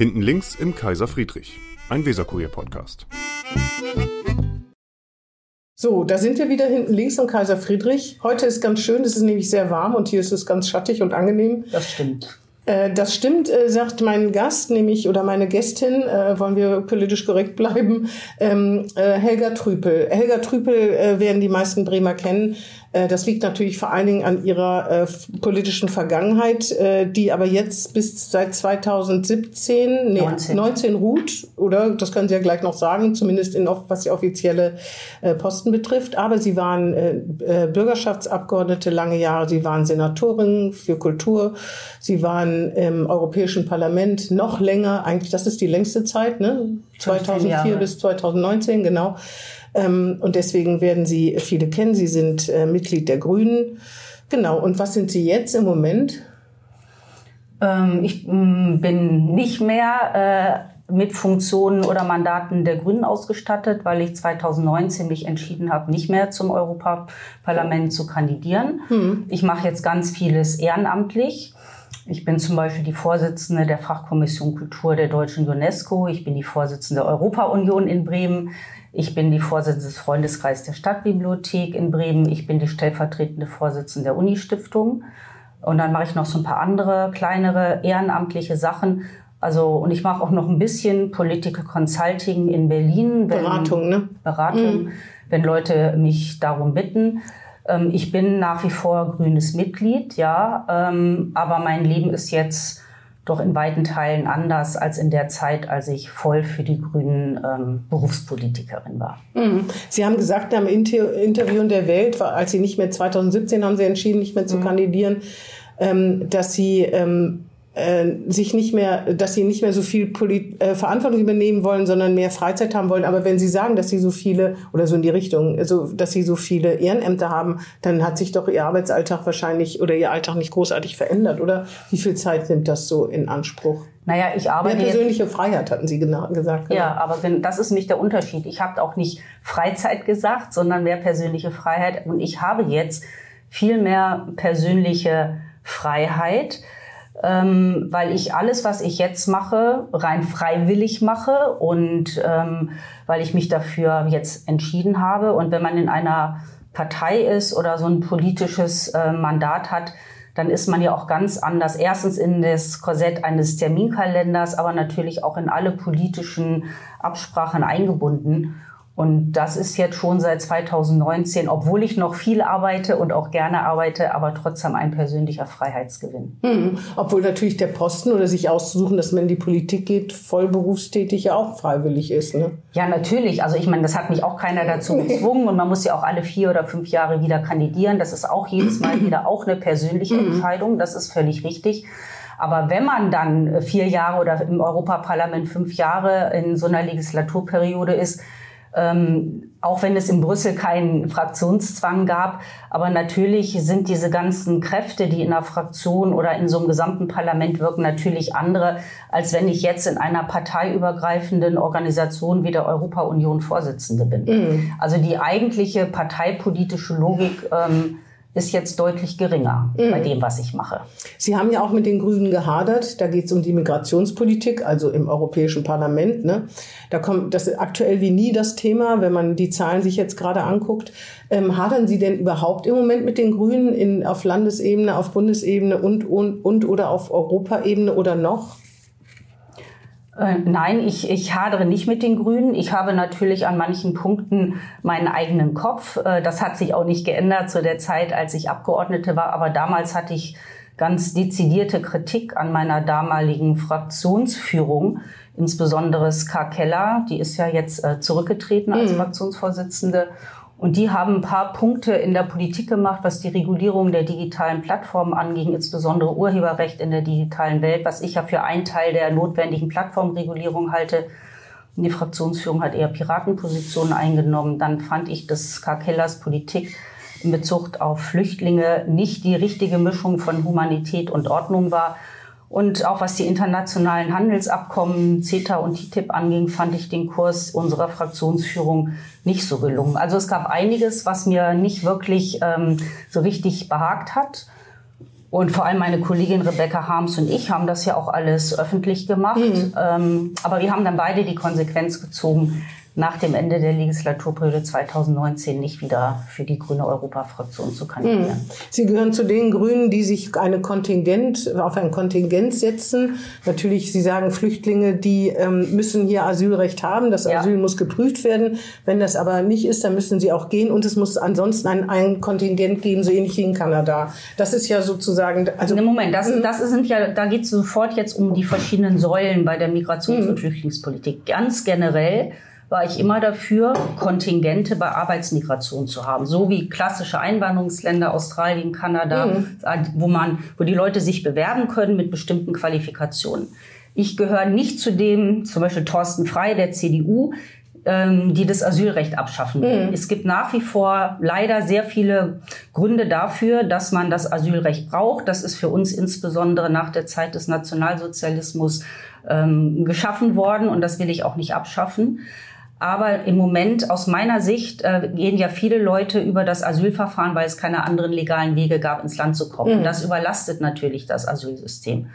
Hinten links im Kaiser Friedrich, ein Weserkurier-Podcast. So, da sind wir wieder hinten links im Kaiser Friedrich. Heute ist ganz schön, es ist nämlich sehr warm und hier ist es ganz schattig und angenehm. Das stimmt. Äh, das stimmt, äh, sagt mein Gast, nämlich oder meine Gästin, äh, wollen wir politisch korrekt bleiben, ähm, Helga Trüpel. Helga Trüpel werden die meisten Bremer kennen. Äh, das liegt natürlich vor allen Dingen an ihrer äh, politischen Vergangenheit, äh, die aber jetzt bis seit 2017, nee, 19. 19 ruht, oder? Das können Sie ja gleich noch sagen, zumindest in, was die offizielle äh, Posten betrifft. Aber Sie waren äh, äh, Bürgerschaftsabgeordnete lange Jahre, Sie waren Senatorin für Kultur, Sie waren im Europäischen Parlament noch länger, eigentlich, das ist die längste Zeit, ne? 2004 bis 2019, genau. Ähm, und deswegen werden Sie viele kennen. Sie sind äh, Mitglied der Grünen. Genau. Und was sind Sie jetzt im Moment? Ähm, ich mm, bin nicht mehr äh, mit Funktionen oder Mandaten der Grünen ausgestattet, weil ich 2019 mich entschieden habe, nicht mehr zum Europaparlament zu kandidieren. Hm. Ich mache jetzt ganz vieles ehrenamtlich. Ich bin zum Beispiel die Vorsitzende der Fachkommission Kultur der Deutschen UNESCO. Ich bin die Vorsitzende der Europa-Union in Bremen. Ich bin die Vorsitzende des Freundeskreises der Stadtbibliothek in Bremen. Ich bin die stellvertretende Vorsitzende der Unistiftung. Und dann mache ich noch so ein paar andere kleinere ehrenamtliche Sachen. Also, und ich mache auch noch ein bisschen Political Consulting in Berlin. Wenn, Beratung, ne? Beratung, mhm. wenn Leute mich darum bitten. Ähm, ich bin nach wie vor grünes Mitglied, ja. Ähm, aber mein Leben ist jetzt doch in weiten Teilen anders als in der Zeit, als ich voll für die Grünen ähm, Berufspolitikerin war. Mhm. Sie haben gesagt im Inter Interview in der Welt, als Sie nicht mehr 2017 haben Sie entschieden, nicht mehr zu mhm. kandidieren, ähm, dass Sie ähm, äh, sich nicht mehr, dass sie nicht mehr so viel Polit äh, Verantwortung übernehmen wollen, sondern mehr Freizeit haben wollen. Aber wenn sie sagen, dass sie so viele oder so in die Richtung, also dass sie so viele Ehrenämter haben, dann hat sich doch ihr Arbeitsalltag wahrscheinlich oder ihr Alltag nicht großartig verändert, oder? Wie viel Zeit nimmt das so in Anspruch? Naja, ich arbeite. Mehr persönliche Freiheit hatten Sie gesagt. Genau. Ja, aber das ist nicht der Unterschied. Ich habe auch nicht Freizeit gesagt, sondern mehr persönliche Freiheit. Und ich habe jetzt viel mehr persönliche Freiheit ähm, weil ich alles, was ich jetzt mache, rein freiwillig mache und ähm, weil ich mich dafür jetzt entschieden habe. Und wenn man in einer Partei ist oder so ein politisches äh, Mandat hat, dann ist man ja auch ganz anders. Erstens in das Korsett eines Terminkalenders, aber natürlich auch in alle politischen Absprachen eingebunden. Und das ist jetzt schon seit 2019, obwohl ich noch viel arbeite und auch gerne arbeite, aber trotzdem ein persönlicher Freiheitsgewinn. Mhm. Obwohl natürlich der Posten oder sich auszusuchen, dass man in die Politik geht, voll berufstätig ja auch freiwillig ist. Ne? Ja, natürlich. Also ich meine, das hat mich auch keiner dazu gezwungen und man muss ja auch alle vier oder fünf Jahre wieder kandidieren. Das ist auch jedes Mal wieder auch eine persönliche mhm. Entscheidung. Das ist völlig richtig. Aber wenn man dann vier Jahre oder im Europaparlament fünf Jahre in so einer Legislaturperiode ist, ähm, auch wenn es in Brüssel keinen Fraktionszwang gab. Aber natürlich sind diese ganzen Kräfte, die in einer Fraktion oder in so einem gesamten Parlament wirken, natürlich andere, als wenn ich jetzt in einer parteiübergreifenden Organisation wie der Europa-Union Vorsitzende bin. Mhm. Also die eigentliche parteipolitische Logik ähm, ist jetzt deutlich geringer mhm. bei dem, was ich mache. Sie haben ja auch mit den Grünen gehadert. Da geht es um die Migrationspolitik, also im Europäischen Parlament. Ne? Da kommt das ist aktuell wie nie das Thema, wenn man die Zahlen sich jetzt gerade anguckt. Ähm, hadern Sie denn überhaupt im Moment mit den Grünen in, auf Landesebene, auf Bundesebene und, und, und oder auf Europaebene oder noch? Äh, nein, ich, ich hadere nicht mit den Grünen. Ich habe natürlich an manchen Punkten meinen eigenen Kopf. Äh, das hat sich auch nicht geändert zu der Zeit, als ich Abgeordnete war. Aber damals hatte ich ganz dezidierte Kritik an meiner damaligen Fraktionsführung, insbesondere Ska Keller. Die ist ja jetzt äh, zurückgetreten als mhm. Fraktionsvorsitzende. Und die haben ein paar Punkte in der Politik gemacht, was die Regulierung der digitalen Plattformen anging, insbesondere Urheberrecht in der digitalen Welt, was ich ja für einen Teil der notwendigen Plattformregulierung halte. Die Fraktionsführung hat eher Piratenpositionen eingenommen. Dann fand ich, dass Karl Kellers Politik in Bezug auf Flüchtlinge nicht die richtige Mischung von Humanität und Ordnung war. Und auch was die internationalen Handelsabkommen CETA und TTIP anging, fand ich den Kurs unserer Fraktionsführung nicht so gelungen. Also es gab einiges, was mir nicht wirklich ähm, so richtig behagt hat. Und vor allem meine Kollegin Rebecca Harms und ich haben das ja auch alles öffentlich gemacht. Mhm. Ähm, aber wir haben dann beide die Konsequenz gezogen, nach dem Ende der Legislaturperiode 2019 nicht wieder für die grüne Europafraktion zu kandidieren. Hm. Sie gehören zu den Grünen, die sich eine Kontingent, auf ein Kontingent setzen. Natürlich, Sie sagen, Flüchtlinge, die ähm, müssen hier Asylrecht haben. Das Asyl ja. muss geprüft werden. Wenn das aber nicht ist, dann müssen sie auch gehen. Und es muss ansonsten ein, ein Kontingent geben, so ähnlich wie in Kanada. Das ist ja sozusagen... Also Moment, das, hm. das sind ja, da geht es sofort jetzt um die verschiedenen Säulen bei der Migrations- und hm. Flüchtlingspolitik. Ganz generell war ich immer dafür, Kontingente bei Arbeitsmigration zu haben. So wie klassische Einwanderungsländer, Australien, Kanada, mhm. wo man, wo die Leute sich bewerben können mit bestimmten Qualifikationen. Ich gehöre nicht zu dem, zum Beispiel Thorsten Frei der CDU, ähm, die das Asylrecht abschaffen will. Mhm. Es gibt nach wie vor leider sehr viele Gründe dafür, dass man das Asylrecht braucht. Das ist für uns insbesondere nach der Zeit des Nationalsozialismus ähm, geschaffen worden und das will ich auch nicht abschaffen. Aber im Moment, aus meiner Sicht, äh, gehen ja viele Leute über das Asylverfahren, weil es keine anderen legalen Wege gab, ins Land zu kommen. Mhm. Und das überlastet natürlich das Asylsystem.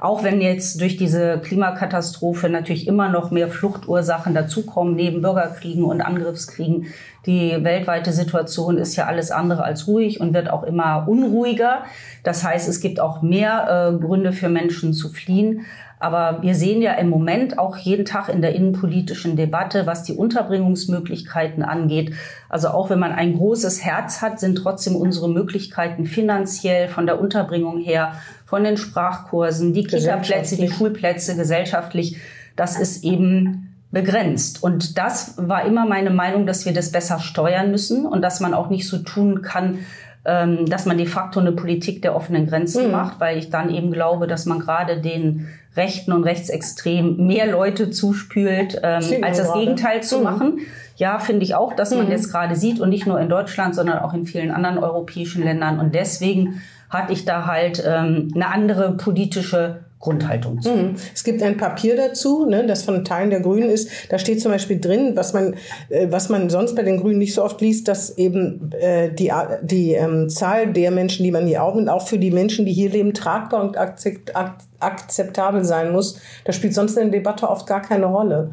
Auch wenn jetzt durch diese Klimakatastrophe natürlich immer noch mehr Fluchtursachen dazukommen, neben Bürgerkriegen und Angriffskriegen. Die weltweite Situation ist ja alles andere als ruhig und wird auch immer unruhiger. Das heißt, es gibt auch mehr äh, Gründe für Menschen zu fliehen. Aber wir sehen ja im Moment auch jeden Tag in der innenpolitischen Debatte, was die Unterbringungsmöglichkeiten angeht. Also auch wenn man ein großes Herz hat, sind trotzdem unsere Möglichkeiten finanziell von der Unterbringung her, von den Sprachkursen, die Kita-Plätze, die Schulplätze gesellschaftlich, das ist eben begrenzt. Und das war immer meine Meinung, dass wir das besser steuern müssen und dass man auch nicht so tun kann, ähm, dass man de facto eine Politik der offenen Grenzen mhm. macht, weil ich dann eben glaube, dass man gerade den Rechten und Rechtsextremen mehr Leute zuspült, ähm, als das Gegenteil zu mhm. machen. Ja, finde ich auch, dass man mhm. jetzt gerade sieht und nicht nur in Deutschland, sondern auch in vielen anderen europäischen Ländern. Und deswegen hatte ich da halt ähm, eine andere politische Grundhaltung zu. Mhm. Es gibt ein Papier dazu, ne, das von Teilen der Grünen ist. Da steht zum Beispiel drin, was man, äh, was man sonst bei den Grünen nicht so oft liest, dass eben äh, die, die ähm, Zahl der Menschen, die man hier aufnimmt, auch für die Menschen, die hier leben, tragbar und akzept, akzeptabel sein muss. Das spielt sonst in der Debatte oft gar keine Rolle.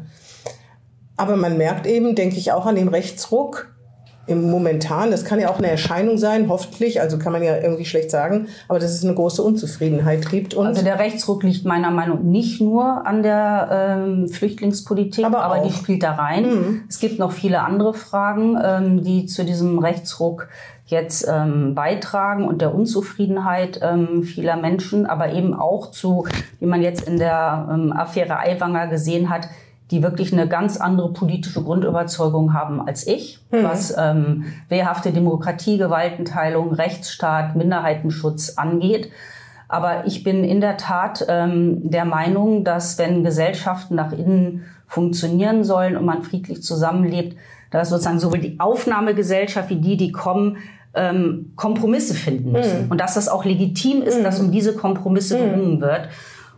Aber man merkt eben, denke ich, auch an dem Rechtsruck, im momentan, das kann ja auch eine Erscheinung sein, hoffentlich, also kann man ja irgendwie schlecht sagen, aber dass es eine große Unzufriedenheit gibt. Und also der Rechtsruck liegt meiner Meinung nach nicht nur an der ähm, Flüchtlingspolitik, aber, aber die spielt da rein. Mhm. Es gibt noch viele andere Fragen, ähm, die zu diesem Rechtsruck jetzt ähm, beitragen und der Unzufriedenheit ähm, vieler Menschen, aber eben auch zu, wie man jetzt in der ähm, Affäre Aiwanger gesehen hat, die wirklich eine ganz andere politische Grundüberzeugung haben als ich, mhm. was ähm, wehrhafte Demokratie, Gewaltenteilung, Rechtsstaat, Minderheitenschutz angeht. Aber ich bin in der Tat ähm, der Meinung, dass wenn Gesellschaften nach innen funktionieren sollen und man friedlich zusammenlebt, dass sozusagen sowohl die Aufnahmegesellschaft wie die, die kommen, ähm, Kompromisse finden müssen. Mhm. Und dass das auch legitim ist, mhm. dass um diese Kompromisse mhm. gerungen wird.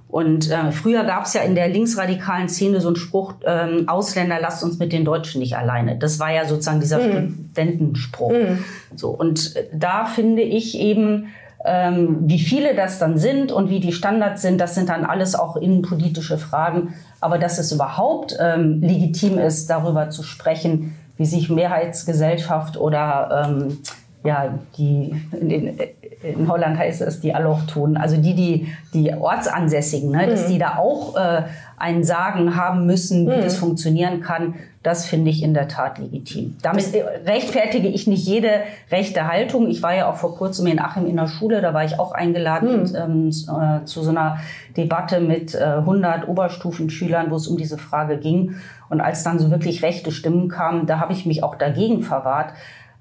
Und äh, früher gab es ja in der linksradikalen Szene so einen Spruch, ähm, Ausländer lasst uns mit den Deutschen nicht alleine. Das war ja sozusagen dieser mhm. Studentenspruch. Mhm. So, und äh, da finde ich eben, ähm, wie viele das dann sind und wie die Standards sind, das sind dann alles auch innenpolitische Fragen. Aber dass es überhaupt ähm, legitim ist, darüber zu sprechen, wie sich Mehrheitsgesellschaft oder ähm, ja, die in, den, in, Holland heißt es die Allochtonen, also die, die, die Ortsansässigen, ne, mhm. dass die da auch äh, ein Sagen haben müssen, wie mhm. das funktionieren kann, das finde ich in der Tat legitim. Damit rechtfertige ich nicht jede rechte Haltung. Ich war ja auch vor kurzem in Achim in der Schule, da war ich auch eingeladen mhm. ähm, äh, zu so einer Debatte mit äh, 100 Oberstufenschülern, wo es um diese Frage ging. Und als dann so wirklich rechte Stimmen kamen, da habe ich mich auch dagegen verwahrt.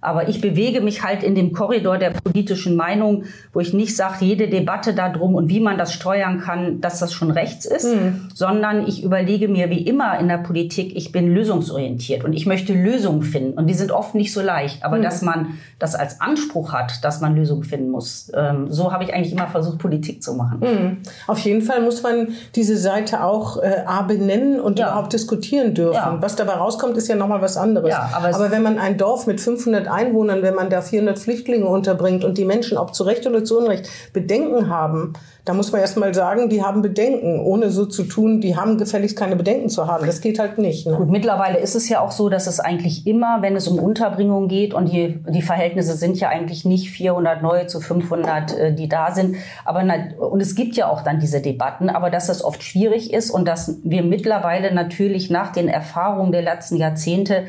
Aber ich bewege mich halt in dem Korridor der politischen Meinung, wo ich nicht sage, jede Debatte darum und wie man das steuern kann, dass das schon rechts ist, mhm. sondern ich überlege mir wie immer in der Politik, ich bin lösungsorientiert und ich möchte Lösungen finden. Und die sind oft nicht so leicht. Aber mhm. dass man das als Anspruch hat, dass man Lösungen finden muss, ähm, so habe ich eigentlich immer versucht, Politik zu machen. Mhm. Auf jeden Fall muss man diese Seite auch äh, A benennen und ja. überhaupt diskutieren dürfen. Ja. Was dabei rauskommt, ist ja nochmal was anderes. Ja, aber, aber wenn man ein Dorf mit 500 Einwohnern, wenn man da 400 Flüchtlinge unterbringt und die Menschen, ob zu Recht oder zu Unrecht, Bedenken haben, da muss man erst mal sagen, die haben Bedenken, ohne so zu tun, die haben gefälligst keine Bedenken zu haben. Das geht halt nicht. Ne? Gut, mittlerweile ist es ja auch so, dass es eigentlich immer, wenn es um Unterbringung geht und die, die Verhältnisse sind ja eigentlich nicht 400 neue zu 500, äh, die da sind. Aber und es gibt ja auch dann diese Debatten, aber dass das oft schwierig ist und dass wir mittlerweile natürlich nach den Erfahrungen der letzten Jahrzehnte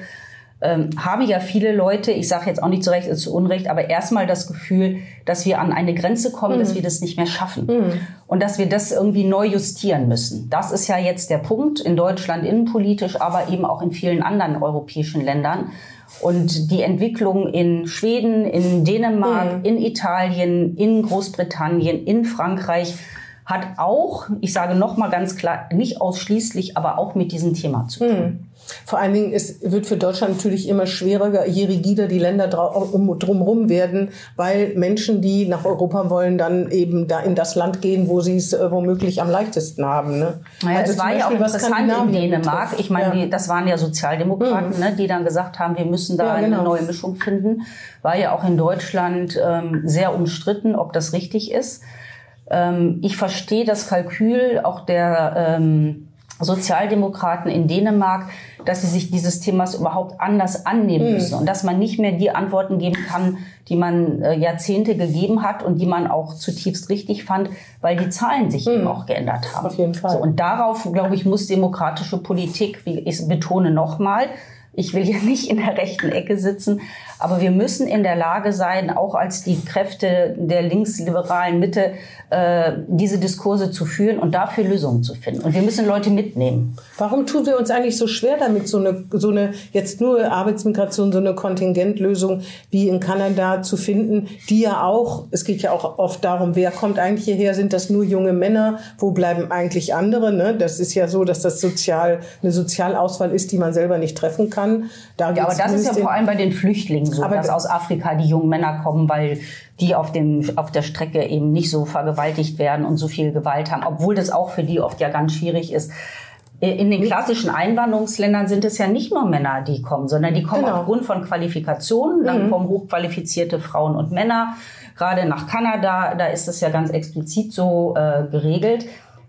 ähm, haben ja viele Leute, ich sage jetzt auch nicht zu Recht oder zu Unrecht, aber erstmal das Gefühl, dass wir an eine Grenze kommen, mhm. dass wir das nicht mehr schaffen mhm. und dass wir das irgendwie neu justieren müssen. Das ist ja jetzt der Punkt in Deutschland innenpolitisch, aber eben auch in vielen anderen europäischen Ländern. Und die Entwicklung in Schweden, in Dänemark, mhm. in Italien, in Großbritannien, in Frankreich hat auch, ich sage noch mal ganz klar, nicht ausschließlich, aber auch mit diesem Thema zu tun. Mhm. Vor allen Dingen es wird für Deutschland natürlich immer schwerer, je rigider die Länder drumherum werden, weil Menschen, die nach Europa wollen, dann eben da in das Land gehen, wo sie es äh, womöglich am leichtesten haben. Ne? Naja, also es war ja auch interessant in Dänemark. Ich meine, ja. das waren ja Sozialdemokraten, mhm. ne, die dann gesagt haben, wir müssen da ja, genau. eine neue Mischung finden. War ja auch in Deutschland ähm, sehr umstritten, ob das richtig ist. Ähm, ich verstehe das Kalkül auch der ähm, Sozialdemokraten in Dänemark, dass sie sich dieses Themas überhaupt anders annehmen mhm. müssen und dass man nicht mehr die Antworten geben kann, die man äh, Jahrzehnte gegeben hat und die man auch zutiefst richtig fand, weil die Zahlen sich mhm. eben auch geändert haben. Auf jeden Fall. So, und darauf, glaube ich, muss demokratische Politik, wie ich betone nochmal, ich will hier nicht in der rechten Ecke sitzen, aber wir müssen in der Lage sein, auch als die Kräfte der linksliberalen Mitte, äh, diese Diskurse zu führen und dafür Lösungen zu finden. Und wir müssen Leute mitnehmen. Warum tun wir uns eigentlich so schwer damit, so eine, so eine jetzt nur Arbeitsmigration, so eine Kontingentlösung wie in Kanada zu finden, die ja auch, es geht ja auch oft darum, wer kommt eigentlich hierher? Sind das nur junge Männer? Wo bleiben eigentlich andere? Ne? Das ist ja so, dass das sozial, eine Sozialauswahl ist, die man selber nicht treffen kann. Da ja, aber das ist ja vor allem bei den Flüchtlingen so, aber dass aus Afrika die jungen Männer kommen, weil die auf, dem, auf der Strecke eben nicht so vergewaltigt werden und so viel Gewalt haben, obwohl das auch für die oft ja ganz schwierig ist. In den klassischen Einwanderungsländern sind es ja nicht nur Männer, die kommen, sondern die kommen genau. aufgrund von Qualifikationen. Dann mhm. kommen hochqualifizierte Frauen und Männer. Gerade nach Kanada, da ist es ja ganz explizit so äh, geregelt.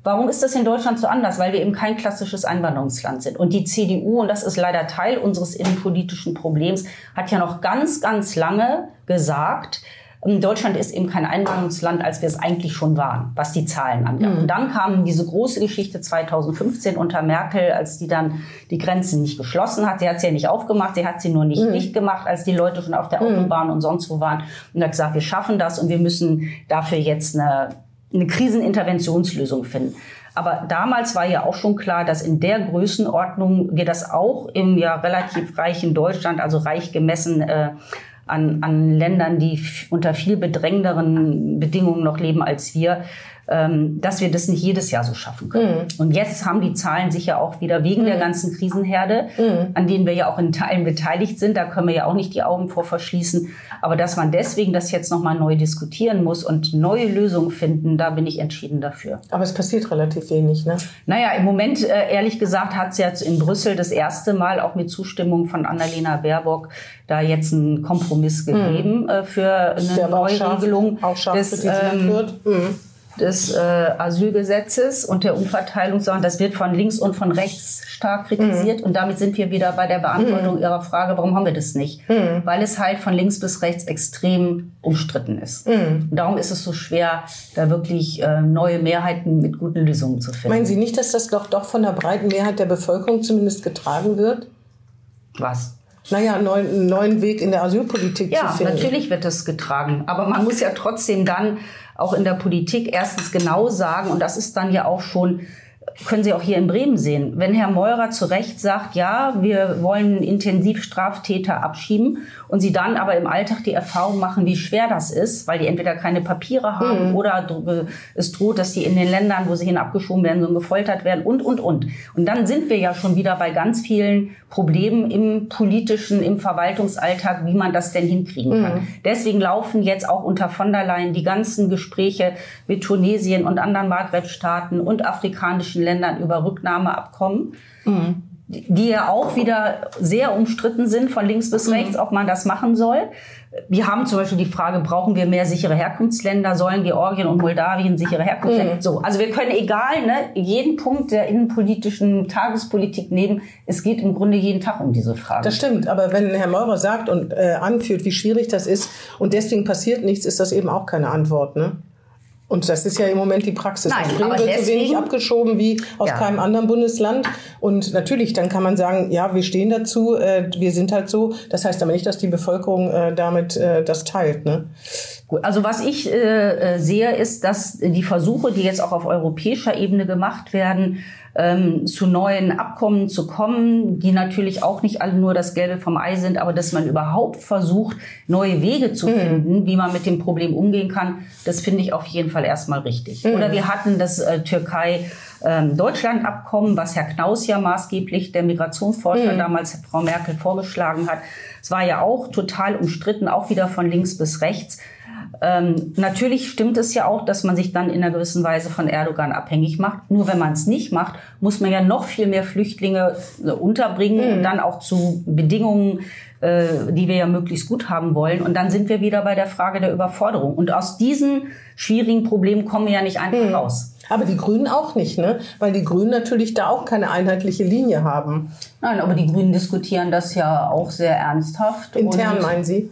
Warum ist das in Deutschland so anders? Weil wir eben kein klassisches Einwanderungsland sind. Und die CDU, und das ist leider Teil unseres innenpolitischen Problems, hat ja noch ganz, ganz lange gesagt, ähm, Deutschland ist eben kein Einwanderungsland, als wir es eigentlich schon waren, was die Zahlen angeht. Mhm. Und dann kam diese große Geschichte 2015 unter Merkel, als die dann die Grenzen nicht geschlossen hat. Sie hat sie ja nicht aufgemacht, sie hat sie nur nicht mhm. dicht gemacht, als die Leute schon auf der mhm. Autobahn und sonst wo waren. Und hat gesagt, wir schaffen das und wir müssen dafür jetzt eine eine Kriseninterventionslösung finden. Aber damals war ja auch schon klar, dass in der Größenordnung wir das auch im ja relativ reichen Deutschland, also reich gemessen äh, an, an Ländern, die unter viel bedrängenderen Bedingungen noch leben als wir, dass wir das nicht jedes Jahr so schaffen können. Mhm. Und jetzt haben die Zahlen sich ja auch wieder wegen mhm. der ganzen Krisenherde, mhm. an denen wir ja auch in Teilen beteiligt sind, da können wir ja auch nicht die Augen vor verschließen. Aber dass man deswegen das jetzt nochmal neu diskutieren muss und neue Lösungen finden, da bin ich entschieden dafür. Aber es passiert relativ wenig, ne? Naja, im Moment, äh, ehrlich gesagt, hat es jetzt in Brüssel das erste Mal auch mit Zustimmung von Annalena Baerbock da jetzt einen Kompromiss mhm. gegeben äh, für eine Neuregelung des, ähm, wird. Des äh, Asylgesetzes und der Umverteilung, sondern das wird von links und von rechts stark kritisiert. Mhm. Und damit sind wir wieder bei der Beantwortung mhm. Ihrer Frage, warum haben wir das nicht? Mhm. Weil es halt von links bis rechts extrem umstritten ist. Mhm. Und darum ist es so schwer, da wirklich äh, neue Mehrheiten mit guten Lösungen zu finden. Meinen Sie nicht, dass das doch, doch von der breiten Mehrheit der Bevölkerung zumindest getragen wird? Was? naja, einen neuen, neuen Weg in der Asylpolitik ja, zu finden. Ja, natürlich wird das getragen. Aber man muss ja trotzdem dann auch in der Politik erstens genau sagen, und das ist dann ja auch schon können Sie auch hier in Bremen sehen. Wenn Herr Meurer zu Recht sagt, ja, wir wollen intensiv Straftäter abschieben und Sie dann aber im Alltag die Erfahrung machen, wie schwer das ist, weil die entweder keine Papiere haben mhm. oder es droht, dass sie in den Ländern, wo sie hin abgeschoben werden, so gefoltert werden und, und, und. Und dann sind wir ja schon wieder bei ganz vielen Problemen im politischen, im Verwaltungsalltag, wie man das denn hinkriegen kann. Mhm. Deswegen laufen jetzt auch unter von der Leyen die ganzen Gespräche mit Tunesien und anderen Maghreb-Staaten und afrikanischen Ländern über Rücknahmeabkommen. Mhm. die ja auch wieder sehr umstritten sind von links bis rechts, ob man das machen soll. Wir haben zum Beispiel die Frage, brauchen wir mehr sichere Herkunftsländer? Sollen Georgien und Moldawien sichere Herkunftsländer? Mhm. So, also wir können egal, ne, jeden Punkt der innenpolitischen Tagespolitik nehmen. Es geht im Grunde jeden Tag um diese Frage. Das stimmt, aber wenn Herr Meurer sagt und äh, anführt, wie schwierig das ist und deswegen passiert nichts, ist das eben auch keine Antwort, ne? Und das ist ja im Moment die Praxis. Nein, Bremen wird deswegen, so wenig abgeschoben wie aus Ja. keinem anderen Bundesland. Und natürlich, dann kann man sagen, ja, wir stehen dazu, äh, wir sind halt so. Das heißt aber nicht, dass die Bevölkerung äh, damit äh, das teilt. Ne? Gut, also was ich äh, äh, sehe, ist, dass die Versuche, die jetzt auch auf europäischer Ebene gemacht werden, ähm, zu neuen Abkommen zu kommen, die natürlich auch nicht alle nur das Gelbe vom Ei sind, aber dass man überhaupt versucht, neue Wege zu finden, wie man mit dem Problem umgehen kann, das finde ich auf jeden Fall erstmal richtig. Oder wir hatten das äh, Türkei ähm, Deutschland-Abkommen, was Herr Knaus ja maßgeblich, der Migrationsforscher damals Frau Merkel vorgeschlagen hat. Es war ja auch total umstritten, auch wieder von links bis rechts. Ähm, natürlich stimmt es ja auch, dass man sich dann in einer gewissen Weise von Erdogan abhängig macht. Nur wenn man es nicht macht, muss man ja noch viel mehr Flüchtlinge äh, unterbringen und dann auch zu Bedingungen, äh, die wir ja möglichst gut haben wollen. Und dann sind wir wieder bei der Frage der Überforderung. Und aus diesen schwierigen Problemen kommen wir ja nicht einfach raus. Aber die Grünen auch nicht, ne? Weil die Grünen natürlich da auch keine einheitliche Linie haben. Nein, aber die Grünen diskutieren das ja auch sehr ernsthaft. Intern meinen Sie?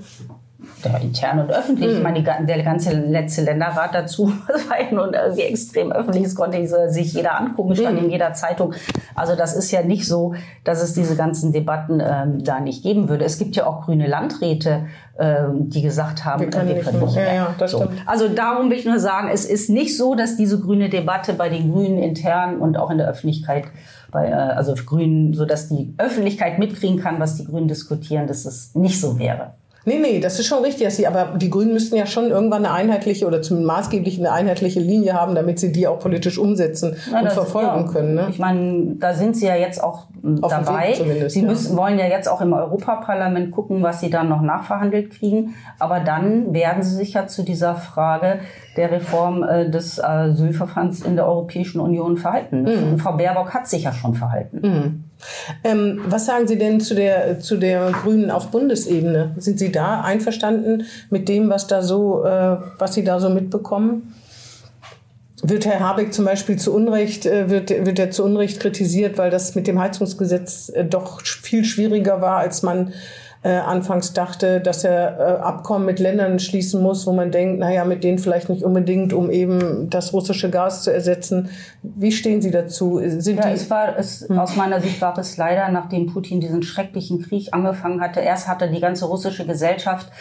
Ja, intern und öffentlich. Ich meine, die, der ganze letzte Länderrat dazu, war ja nun irgendwie extrem öffentlich. Das konnte äh, sich jeder angucken, stand in jeder Zeitung. Also das ist ja nicht so, dass es diese ganzen Debatten ähm, da nicht geben würde. Es gibt ja auch grüne Landräte, ähm, die gesagt haben, Wir können äh, nicht mehr. Ja, ja, stimmt. Also darum will ich nur sagen, es ist nicht so, dass diese grüne Debatte bei den Grünen intern und auch in der Öffentlichkeit bei, äh, also Grünen, so dass die Öffentlichkeit mitkriegen kann, was die Grünen diskutieren, dass es nicht so wäre. Nee, nee, das ist schon richtig, dass sie, aber die Grünen müssten ja schon irgendwann eine einheitliche oder zumindest maßgeblich eine einheitliche Linie haben, damit sie die auch politisch umsetzen Ja, und verfolgen ja. können. Ne? Ich meine, da sind sie ja jetzt auch Auf dabei. Sie ja. müssen, wollen ja jetzt auch im Europaparlament gucken, was sie dann noch nachverhandelt kriegen. Aber dann werden sie sich ja zu dieser Frage der Reform äh, des Asylverfahrens in der Europäischen Union verhalten. Mhm. Frau Baerbock hat sich ja schon verhalten. Ähm, was sagen Sie denn zu der, zu der Grünen auf Bundesebene? Sind Sie da einverstanden mit dem, was da so, äh, was Sie da so mitbekommen? Wird Herr Habeck zum Beispiel zu Unrecht, äh, wird, wird er zu Unrecht kritisiert, weil das mit dem Heizungsgesetz äh, doch viel schwieriger war, als man äh, anfangs dachte, dass er äh, Abkommen mit Ländern schließen muss, wo man denkt, naja, mit denen vielleicht nicht unbedingt, um eben das russische Gas zu ersetzen. Wie stehen Sie dazu? Sind Ja, es war es, aus meiner Sicht war es leider, nachdem Putin diesen schrecklichen Krieg angefangen hatte. Erst hatte die ganze russische Gesellschaft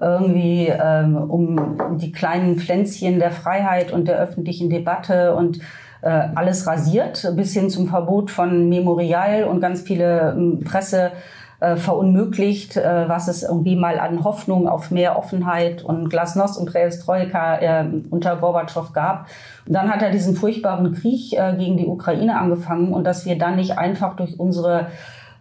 irgendwie ähm, um die kleinen Pflänzchen der Freiheit und der öffentlichen Debatte und äh, alles rasiert, bis hin zum Verbot von Memorial und ganz viele ähm, Presse äh, verunmöglicht, äh, was es irgendwie mal an Hoffnung auf mehr Offenheit und Glasnost und Perestroika äh, unter Gorbatschow gab. Und dann hat er diesen furchtbaren Krieg äh, gegen die Ukraine angefangen und dass wir dann nicht einfach durch unsere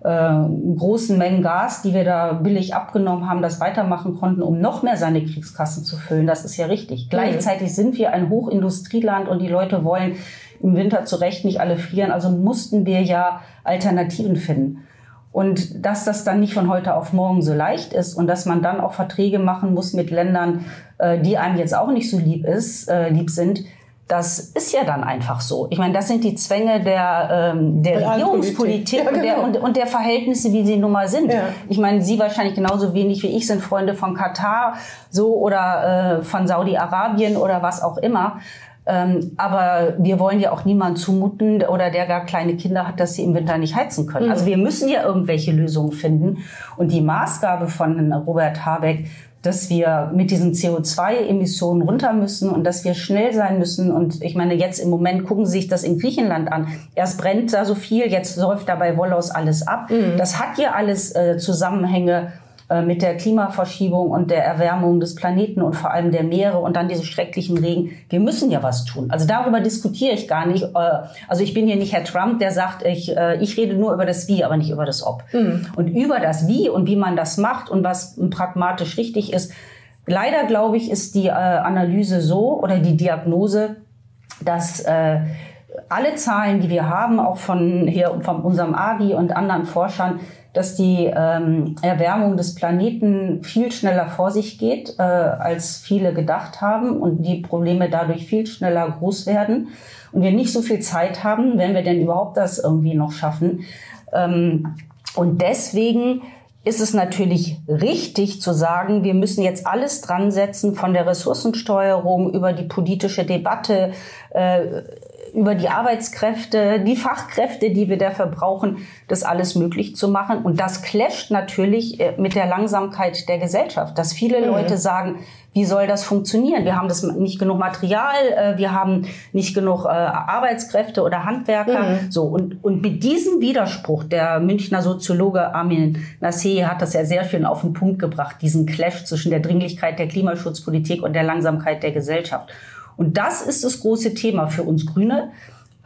äh, großen Mengen Gas, die wir da billig abgenommen haben, das weitermachen konnten, um noch mehr seine Kriegskassen zu füllen. Das ist ja richtig. Gleichzeitig sind wir ein Hochindustrieland und die Leute wollen im Winter zu Recht nicht alle frieren. Also mussten wir ja Alternativen finden. Und dass das dann nicht von heute auf morgen so leicht ist und dass man dann auch Verträge machen muss mit Ländern, äh, die einem jetzt auch nicht so lieb ist, äh, lieb sind, das ist ja dann einfach so. Ich meine, das sind die Zwänge der, ähm, der. Regierungspolitik Ja, und, der, genau. und, und der Verhältnisse, wie sie nun mal sind. Ja. Ich meine, Sie wahrscheinlich genauso wenig wie ich sind Freunde von Katar so oder äh, von Saudi-Arabien oder was auch immer. Ähm, aber wir wollen ja auch niemand zumuten oder der gar kleine Kinder hat, dass sie im Winter nicht heizen können. Also wir müssen ja irgendwelche Lösungen finden. Und die Maßgabe von Robert Habeck, dass wir mit diesen CO2-Emissionen runter müssen und dass wir schnell sein müssen. Und ich meine, jetzt im Moment gucken Sie sich das in Griechenland an. Erst brennt da so viel, jetzt säuft dabei Wollaus alles ab. Das hat ja alles äh, Zusammenhänge mit der Klimaverschiebung und der Erwärmung des Planeten und vor allem der Meere und dann diese schrecklichen Regen. Wir müssen ja was tun. Also darüber diskutiere ich gar nicht. Äh, Also ich bin hier nicht Herr Trump, der sagt, ich, äh, ich rede nur über das Wie, aber nicht über das Ob. Und über das Wie und wie man das macht und was pragmatisch richtig ist. Leider glaube ich, ist die äh, Analyse so oder die Diagnose, dass äh, alle Zahlen, die wir haben, auch von hier von unserem AGI und anderen Forschern, dass die ähm, Erwärmung des Planeten viel schneller vor sich geht, äh, als viele gedacht haben und die Probleme dadurch viel schneller groß werden und wir nicht so viel Zeit haben, wenn wir denn überhaupt das irgendwie noch schaffen. Ähm, und deswegen ist es natürlich richtig zu sagen, wir müssen jetzt alles dran setzen, von der Ressourcensteuerung über die politische Debatte, äh, über die Arbeitskräfte, die Fachkräfte, die wir dafür brauchen, das alles möglich zu machen. Und das clasht natürlich äh, mit der Langsamkeit der Gesellschaft, dass viele mhm. Leute sagen, wie soll das funktionieren? Wir haben das nicht genug Material, äh, wir haben nicht genug äh, Arbeitskräfte oder Handwerker. Mhm. So und und mit diesem Widerspruch, der Münchner Soziologe Armin Nassé hat das ja sehr schön auf den Punkt gebracht, diesen Clash zwischen der Dringlichkeit der Klimaschutzpolitik und der Langsamkeit der Gesellschaft. Und das ist das große Thema für uns Grüne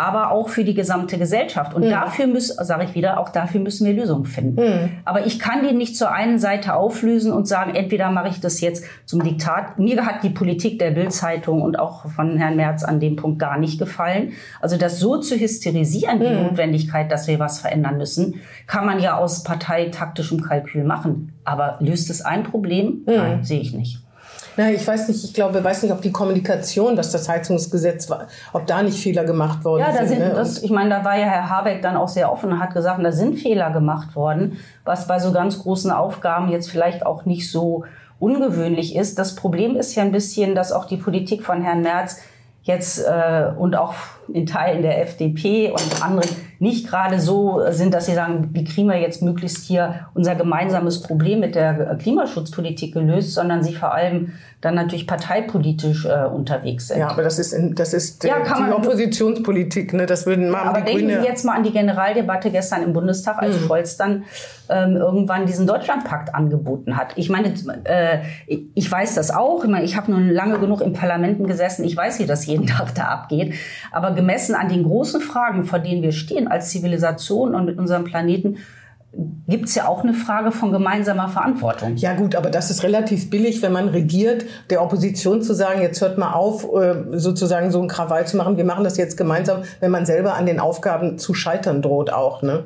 aber auch für die gesamte Gesellschaft. Und mhm. dafür müssen, sage ich wieder, auch dafür müssen wir Lösungen finden. Mhm. Aber ich kann die nicht zur einen Seite auflösen und sagen, entweder mache ich das jetzt zum Diktat. Mir hat die Politik der Bildzeitung und auch von Herrn Merz an dem Punkt gar nicht gefallen. Also das so zu hysterisieren, die mhm. Notwendigkeit, dass wir was verändern müssen, kann man ja aus parteitaktischem Kalkül machen. Aber löst es ein Problem? Mhm. Nein, sehe ich nicht. Na, ich weiß nicht, ich glaube, weiß nicht, ob die Kommunikation, dass das Heizungsgesetz war, ob da nicht Fehler gemacht worden ja, da sind. sind ne? das, ich meine, da war ja Herr Habeck dann auch sehr offen und hat gesagt, da sind Fehler gemacht worden, was bei so ganz großen Aufgaben jetzt vielleicht auch nicht so ungewöhnlich ist. Das Problem ist ja ein bisschen, dass auch die Politik von Herrn Merz jetzt äh, und auch in Teilen der FDP und anderen nicht gerade so sind, dass sie sagen, wie kriegen wir jetzt möglichst hier unser gemeinsames Problem mit der Klimaschutzpolitik gelöst, sondern sie vor allem dann natürlich parteipolitisch äh, unterwegs sind. Ja, aber das ist das ist ja, die man, Oppositionspolitik, ne? Das würden mal Aber die denken Grüne Sie jetzt mal an die Generaldebatte gestern im Bundestag, als mhm. Scholz dann ähm, irgendwann diesen Deutschlandpakt angeboten hat. Ich meine, äh, ich weiß das auch. Ich, meine, ich habe nun lange genug in Parlamenten gesessen. Ich weiß, wie das jeden Tag da abgeht. Aber gemessen an den großen Fragen, vor denen wir stehen als Zivilisation und mit unserem Planeten, gibt es ja auch eine Frage von gemeinsamer Verantwortung. Ja gut, aber das ist relativ billig, wenn man regiert, der Opposition zu sagen, jetzt hört mal auf, äh, sozusagen so ein Krawall zu machen, wir machen das jetzt gemeinsam, wenn man selber an den Aufgaben zu scheitern droht auch. Ne?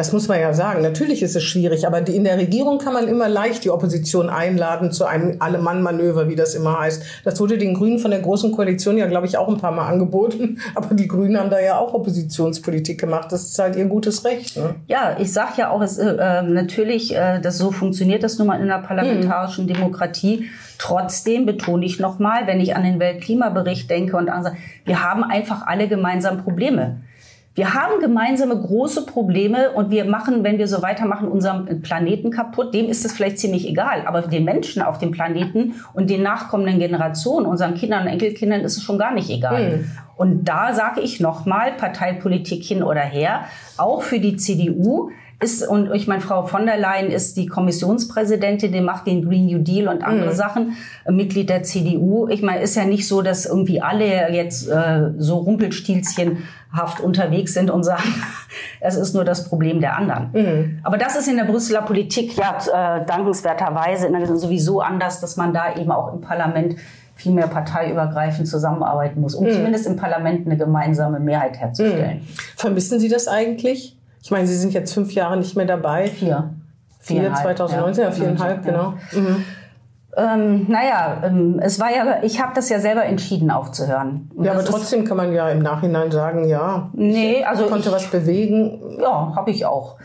Das muss man ja sagen. Natürlich ist es schwierig, aber in der Regierung kann man immer leicht die Opposition einladen zu einem Alle-Mann-Manöver, wie das immer heißt. Das wurde den Grünen von der Großen Koalition ja, glaube ich, auch ein paar Mal angeboten. Aber die Grünen haben da ja auch Oppositionspolitik gemacht. Das ist halt ihr gutes Recht. Ne? Ja, ich sage ja auch, es, äh, ähm, natürlich, äh, das so funktioniert das nun mal in der parlamentarischen hm. Demokratie. Trotzdem betone ich nochmal, wenn ich an den Weltklimabericht denke und an, wir haben einfach alle gemeinsam Probleme. Wir haben gemeinsame große Probleme und wir machen, wenn wir so weitermachen, unseren Planeten kaputt. Dem ist es vielleicht ziemlich egal. Aber den Menschen auf dem Planeten und den nachkommenden Generationen, unseren Kindern und Enkelkindern ist es schon gar nicht egal. Mhm. Und da sage ich nochmal, Parteipolitik hin oder her, auch für die CDU ist, und ich meine, Frau von der Leyen ist die Kommissionspräsidentin, die macht den Green New Deal und andere mhm. Sachen, äh, Mitglied der CDU. Ich meine, ist ja nicht so, dass irgendwie alle jetzt äh, so rumpelstilzchenhaft unterwegs sind und sagen, es ist nur das Problem der anderen. Mhm. Aber das ist in der Brüsseler Politik ja äh, dankenswerterweise sowieso anders, dass man da eben auch im Parlament viel mehr parteiübergreifend zusammenarbeiten muss, um mhm. zumindest im Parlament eine gemeinsame Mehrheit herzustellen. Mhm. Vermissen Sie das eigentlich? Ich meine, Sie sind jetzt fünf Jahre nicht mehr dabei. Vier. Vier, 2019, ja, viereinhalb, ja. genau. Mhm. Ähm, naja, ähm, es war ja, ich habe das ja selber entschieden aufzuhören. Und ja, aber trotzdem kann man ja im Nachhinein sagen, ja, nee, also ich konnte ich, was bewegen. Ja, habe ich auch.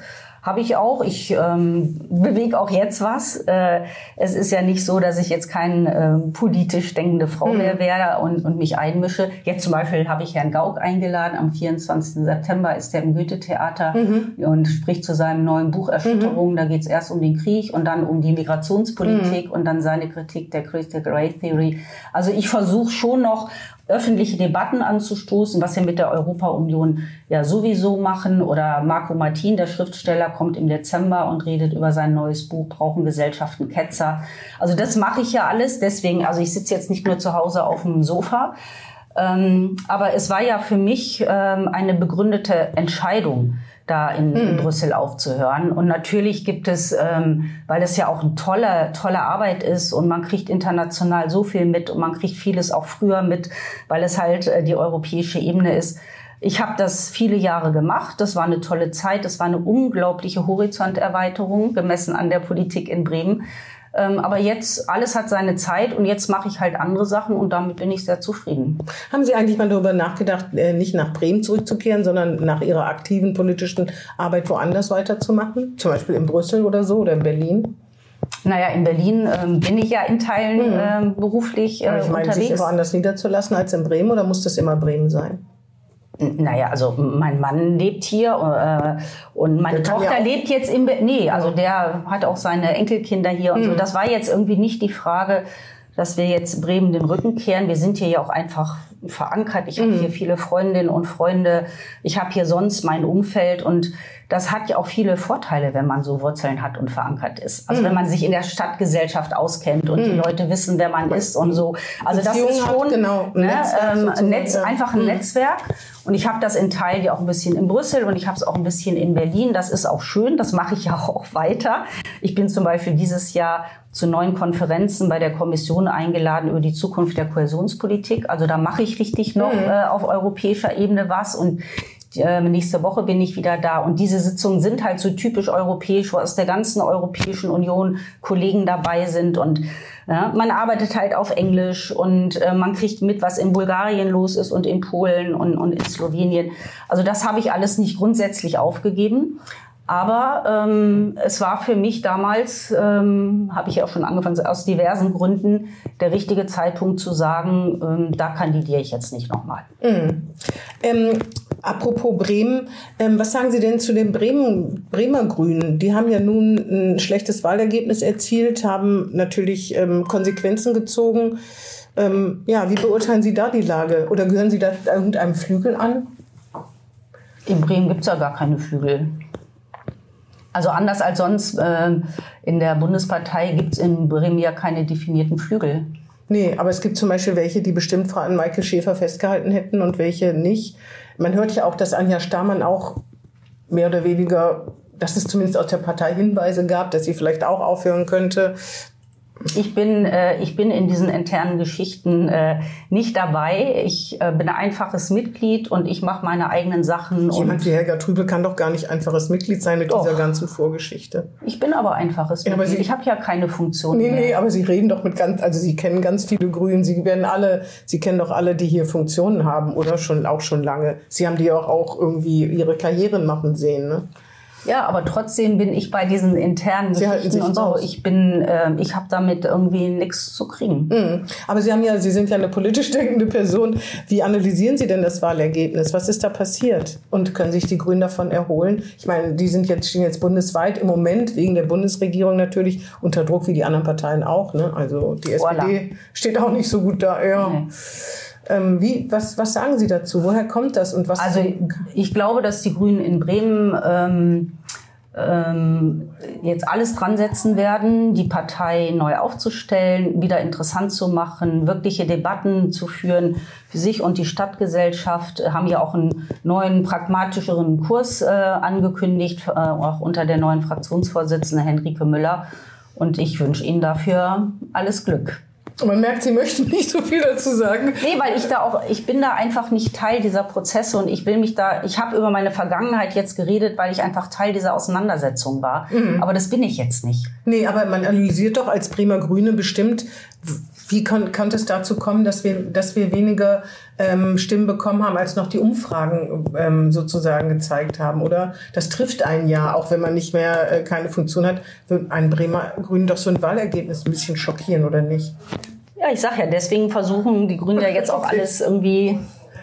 Habe ich auch. Ich ähm, bewege auch jetzt was. Äh, es ist ja nicht so, dass ich jetzt kein äh, politisch denkende Frau mhm. mehr wäre und, und mich einmische. Jetzt zum Beispiel habe ich Herrn Gauck eingeladen. Am 24. September ist er im Goethe-Theater mhm. und spricht zu seinem neuen Buch Erschütterung. Mhm. Da geht es erst um den Krieg und dann um die Migrationspolitik mhm. und dann seine Kritik der Critical Race Theory. Also ich versuche schon noch öffentliche Debatten anzustoßen, was wir mit der Europa-Union ja sowieso machen. Oder Marco Martin, der Schriftsteller, kommt im Dezember und redet über sein neues Buch Brauchen Gesellschaften Ketzer. Also das mache ich ja alles. Deswegen, also ich sitze jetzt nicht nur zu Hause auf dem Sofa. Ähm, aber es war ja für mich ähm, eine begründete Entscheidung da in, mhm. in Brüssel aufzuhören. Und natürlich gibt es, ähm, weil es ja auch eine tolle, tolle Arbeit ist und man kriegt international so viel mit und man kriegt vieles auch früher mit, weil es halt äh, die europäische Ebene ist. Ich habe das viele Jahre gemacht. Das war eine tolle Zeit. Das war eine unglaubliche Horizonterweiterung gemessen an der Politik in Bremen. Ähm, aber jetzt, alles hat seine Zeit und jetzt mache ich halt andere Sachen und damit bin ich sehr zufrieden. Haben Sie eigentlich mal darüber nachgedacht, äh, nicht nach Bremen zurückzukehren, sondern nach Ihrer aktiven politischen Arbeit woanders weiterzumachen? Zum Beispiel in Brüssel oder so oder in Berlin? Naja, in Berlin ähm, bin ich ja in Teilen mhm. ähm, beruflich äh, Aber ich meine, unterwegs. sich woanders niederzulassen als in Bremen oder muss das immer Bremen sein? Naja, also mein Mann lebt hier äh, und meine Tochter ja lebt jetzt im... Be nee, also der hat auch seine Enkelkinder hier und mhm. so. Das war jetzt irgendwie nicht die Frage, dass wir jetzt Bremen den Rücken kehren. Wir sind hier ja auch einfach verankert. Ich mhm. habe hier viele Freundinnen und Freunde. Ich habe hier sonst mein Umfeld und das hat ja auch viele Vorteile, wenn man so Wurzeln hat und verankert ist. Also mhm. wenn man sich in der Stadtgesellschaft auskennt und mhm. die Leute wissen, wer man ist und so. Also das ist schon genau, ein ne, Netzwerk ähm, Netz, einfach ein mhm. Netzwerk. Und ich habe das in Teilen ja auch ein bisschen in Brüssel und ich habe es auch ein bisschen in Berlin. Das ist auch schön. Das mache ich ja auch weiter. Ich bin zum Beispiel dieses Jahr zu neuen Konferenzen bei der Kommission eingeladen über die Zukunft der Kohäsionspolitik. Also da mache ich richtig noch mhm. äh, auf europäischer Ebene was und äh, nächste Woche bin ich wieder da. Und diese Sitzungen sind halt so typisch europäisch, wo aus der ganzen Europäischen Union Kollegen dabei sind. Und ja, man arbeitet halt auf Englisch und äh, man kriegt mit, was in Bulgarien los ist und in Polen und, und in Slowenien. Also das habe ich alles nicht grundsätzlich aufgegeben. Aber ähm, es war für mich damals, ähm, habe ich ja auch schon angefangen, aus diversen Gründen der richtige Zeitpunkt zu sagen, ähm, da kandidiere ich jetzt nicht nochmal. Mhm. Ähm, apropos Bremen, ähm, was sagen Sie denn zu den Bremen, Bremer Grünen? Die haben ja nun ein schlechtes Wahlergebnis erzielt, haben natürlich ähm, Konsequenzen gezogen. Ähm, ja, wie beurteilen Sie da die Lage? Oder gehören Sie da irgendeinem Flügel an? In Bremen gibt's ja gar keine Flügel. Also anders als sonst äh, in der Bundespartei gibt es in Bremen ja keine definierten Flügel. Nee, aber es gibt zum Beispiel welche, die bestimmt an Michael Schäfer festgehalten hätten und welche nicht. Man hört ja auch, dass Anja Stamann auch mehr oder weniger, dass es zumindest aus der Partei Hinweise gab, dass sie vielleicht auch aufhören könnte. Ich bin, äh, ich bin in diesen internen Geschichten äh, nicht dabei. Ich äh, bin ein einfaches Mitglied und ich mache meine eigenen Sachen. Jemand wie Helga Trübel kann doch gar nicht einfaches Mitglied sein mit doch. dieser ganzen Vorgeschichte. Ich bin aber einfaches ja, Mitglied. Sie, ich habe ja keine Funktion nee, mehr. Nee, aber Sie reden doch mit ganz, also Sie kennen ganz viele Grünen. Sie werden alle, Sie kennen doch alle, die hier Funktionen haben oder schon auch schon lange. Sie haben die auch, auch irgendwie ihre Karrieren machen sehen, ne? Ja, aber trotzdem bin ich bei diesen internen Sie Geschichten und so. Raus. Ich bin, äh, ich habe damit irgendwie nichts zu kriegen. Mhm. Aber Sie haben ja, Sie sind ja eine politisch denkende Person. Wie analysieren Sie denn das Wahlergebnis? Was ist da passiert? Und können sich die Grünen davon erholen? Ich meine, die sind jetzt stehen jetzt bundesweit im Moment wegen der Bundesregierung natürlich unter Druck wie die anderen Parteien auch. Ne? Also die voilà. SPD steht auch nicht so gut da. Ja. Nee. Ähm, wie, was, was sagen Sie dazu? Woher kommt das und was? Also ich glaube, dass die Grünen in Bremen ähm, ähm, jetzt alles dran setzen werden, die Partei neu aufzustellen, wieder interessant zu machen, wirkliche Debatten zu führen für sich und die Stadtgesellschaft. Haben ja auch einen neuen, pragmatischeren Kurs äh, angekündigt, äh, auch unter der neuen Fraktionsvorsitzenden Henrike Müller. Und ich wünsche Ihnen dafür alles Glück. Man merkt, Sie möchten nicht so viel dazu sagen. Nee, weil ich da auch, ich bin da einfach nicht Teil dieser Prozesse und ich will mich da, ich habe über meine Vergangenheit jetzt geredet, weil ich einfach Teil dieser Auseinandersetzung war. Mhm. Aber das bin ich jetzt nicht. Nee, aber man analysiert doch als Bremer Grüne bestimmt, wie kann, kann es dazu kommen, dass wir, dass wir weniger ähm, Stimmen bekommen haben, als noch die Umfragen ähm, sozusagen gezeigt haben? Oder das trifft ein Jahr, auch wenn man nicht mehr äh, keine Funktion hat, wird ein Bremer Grünen doch so ein Wahlergebnis ein bisschen schockieren, oder nicht? Ja, ich sag ja, deswegen versuchen die Grünen ja jetzt auch alles irgendwie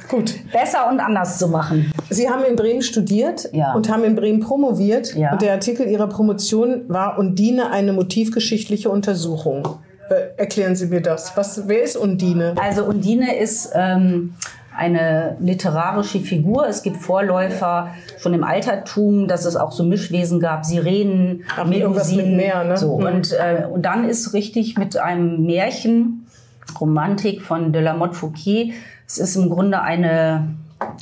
Gut. besser und anders zu machen. Sie haben in Bremen studiert ja. und haben in Bremen promoviert. Ja. Und der Artikel Ihrer Promotion war Undine eine motivgeschichtliche Untersuchung. Erklären Sie mir das. Was, wer ist Undine? Also Undine ist ähm, eine literarische Figur. Es gibt Vorläufer schon im Altertum, dass es auch so Mischwesen gab, Sirenen, Ach, Melusinen. Meer, ne? so. Mhm. Und, äh, und dann ist richtig mit einem Märchen, Romantik von de la Motte Fouquet. Es ist im Grunde eine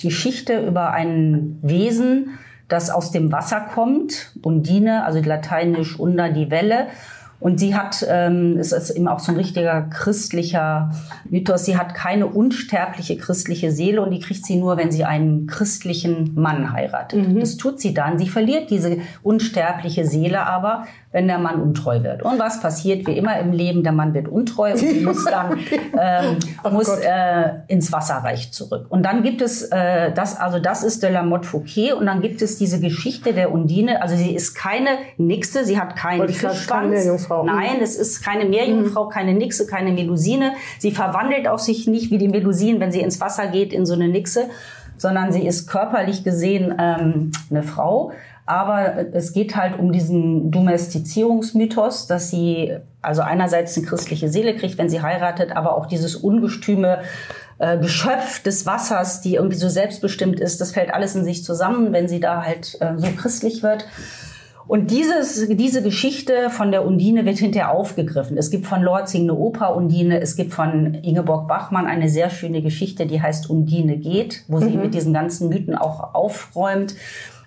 Geschichte über ein Wesen, das aus dem Wasser kommt, Undine, also lateinisch unter die Welle Und sie hat, ähm, es ist eben auch so ein richtiger christlicher Mythos, sie hat keine unsterbliche christliche Seele und die kriegt sie nur, wenn sie einen christlichen Mann heiratet. Mhm. Das tut sie dann. Sie verliert diese unsterbliche Seele aber, wenn der Mann untreu wird. Und was passiert wie immer im Leben? Der Mann wird untreu und muss dann ähm, oh muss äh, ins Wasserreich zurück. Und dann gibt es äh, das, also das ist de la Motte Fouquet und dann gibt es diese Geschichte der Undine. Also sie ist keine Nixe, sie hat keinen Fischschwanz. Nein, es ist keine Meerjungfrau, mhm. keine Nixe, keine Melusine. Sie verwandelt auch sich nicht wie die Melusine, wenn sie ins Wasser geht, in so eine Nixe, sondern sie ist körperlich gesehen ähm, eine Frau. Aber es geht halt um diesen Domestizierungsmythos, dass sie also einerseits eine christliche Seele kriegt, wenn sie heiratet, aber auch dieses ungestüme äh, Geschöpf des Wassers, die irgendwie so selbstbestimmt ist, das fällt alles in sich zusammen, wenn sie da halt äh, so christlich wird. Und dieses, diese Geschichte von der Undine wird hinterher aufgegriffen. Es gibt von Lorzing eine Oper Undine, es gibt von Ingeborg Bachmann eine sehr schöne Geschichte, die heißt Undine geht, wo sie mhm. mit diesen ganzen Mythen auch aufräumt.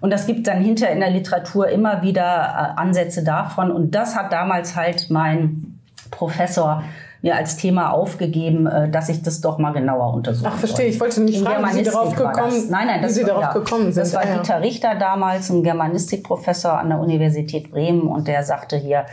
Und das gibt dann hinter in der Literatur immer wieder äh, Ansätze davon. Und das hat damals halt mein Professor mir als Thema aufgegeben, äh, dass ich das doch mal genauer untersuche. Ach, verstehe. Ich wollte nicht fragen, wie Sie darauf gekommen, nein, nein, das, Sie darauf ja, gekommen sind. Das war ah, Dieter Richter damals, ein Germanistikprofessor an der Universität Bremen und der sagte hier,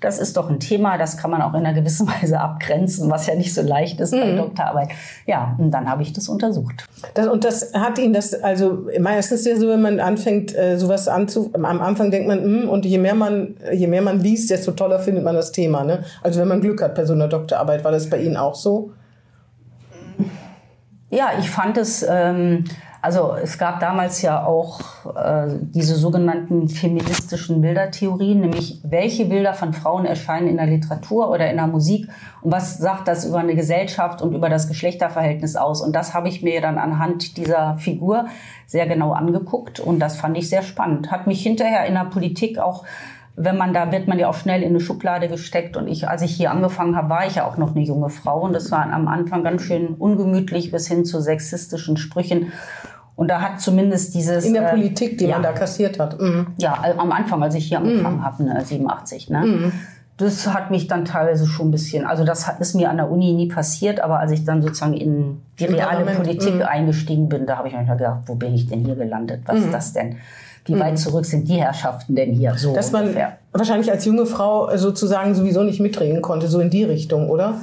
das ist doch ein Thema, das kann man auch in einer gewissen Weise abgrenzen, was ja nicht so leicht ist bei mhm. Doktorarbeit. Ja, und dann habe ich das untersucht. Das, und das hat Ihnen das, also meistens ist ja so, wenn man anfängt, äh, sowas anzu, am Anfang denkt man, mh, und je mehr man, je mehr man liest, desto toller findet man das Thema. Ne? Also wenn man Glück hat bei so einer Doktorarbeit, war das bei Ihnen auch so? Ja, ich fand es, ähm, also es gab damals ja auch äh, diese sogenannten feministischen Bildertheorien, nämlich welche Bilder von Frauen erscheinen in der Literatur oder in der Musik und was sagt das über eine Gesellschaft und über das Geschlechterverhältnis aus. Und das habe ich mir dann anhand dieser Figur sehr genau angeguckt und das fand ich sehr spannend. Hat mich hinterher in der Politik auch wenn man da wird man ja auch schnell in eine Schublade gesteckt und ich als ich hier angefangen habe war ich ja auch noch eine junge Frau und das war am Anfang ganz schön ungemütlich bis hin zu sexistischen Sprüchen und da hat zumindest dieses... In der äh, Politik, die ja, man da kassiert hat. Mhm. Ja, am Anfang, als ich hier angefangen mhm. habe, ne, 87. Ne? Mhm. Das hat mich dann teilweise schon ein bisschen, also das ist mir an der Uni nie passiert, aber als ich dann sozusagen in die reale Politik mhm. eingestiegen bin, da habe ich mir gedacht, wo bin ich denn hier gelandet? Was ist mhm. das denn? Wie weit mhm. zurück sind die Herrschaften denn hier? So Dass man ungefähr. wahrscheinlich als junge Frau sozusagen sowieso nicht mitreden konnte, so in die Richtung, oder?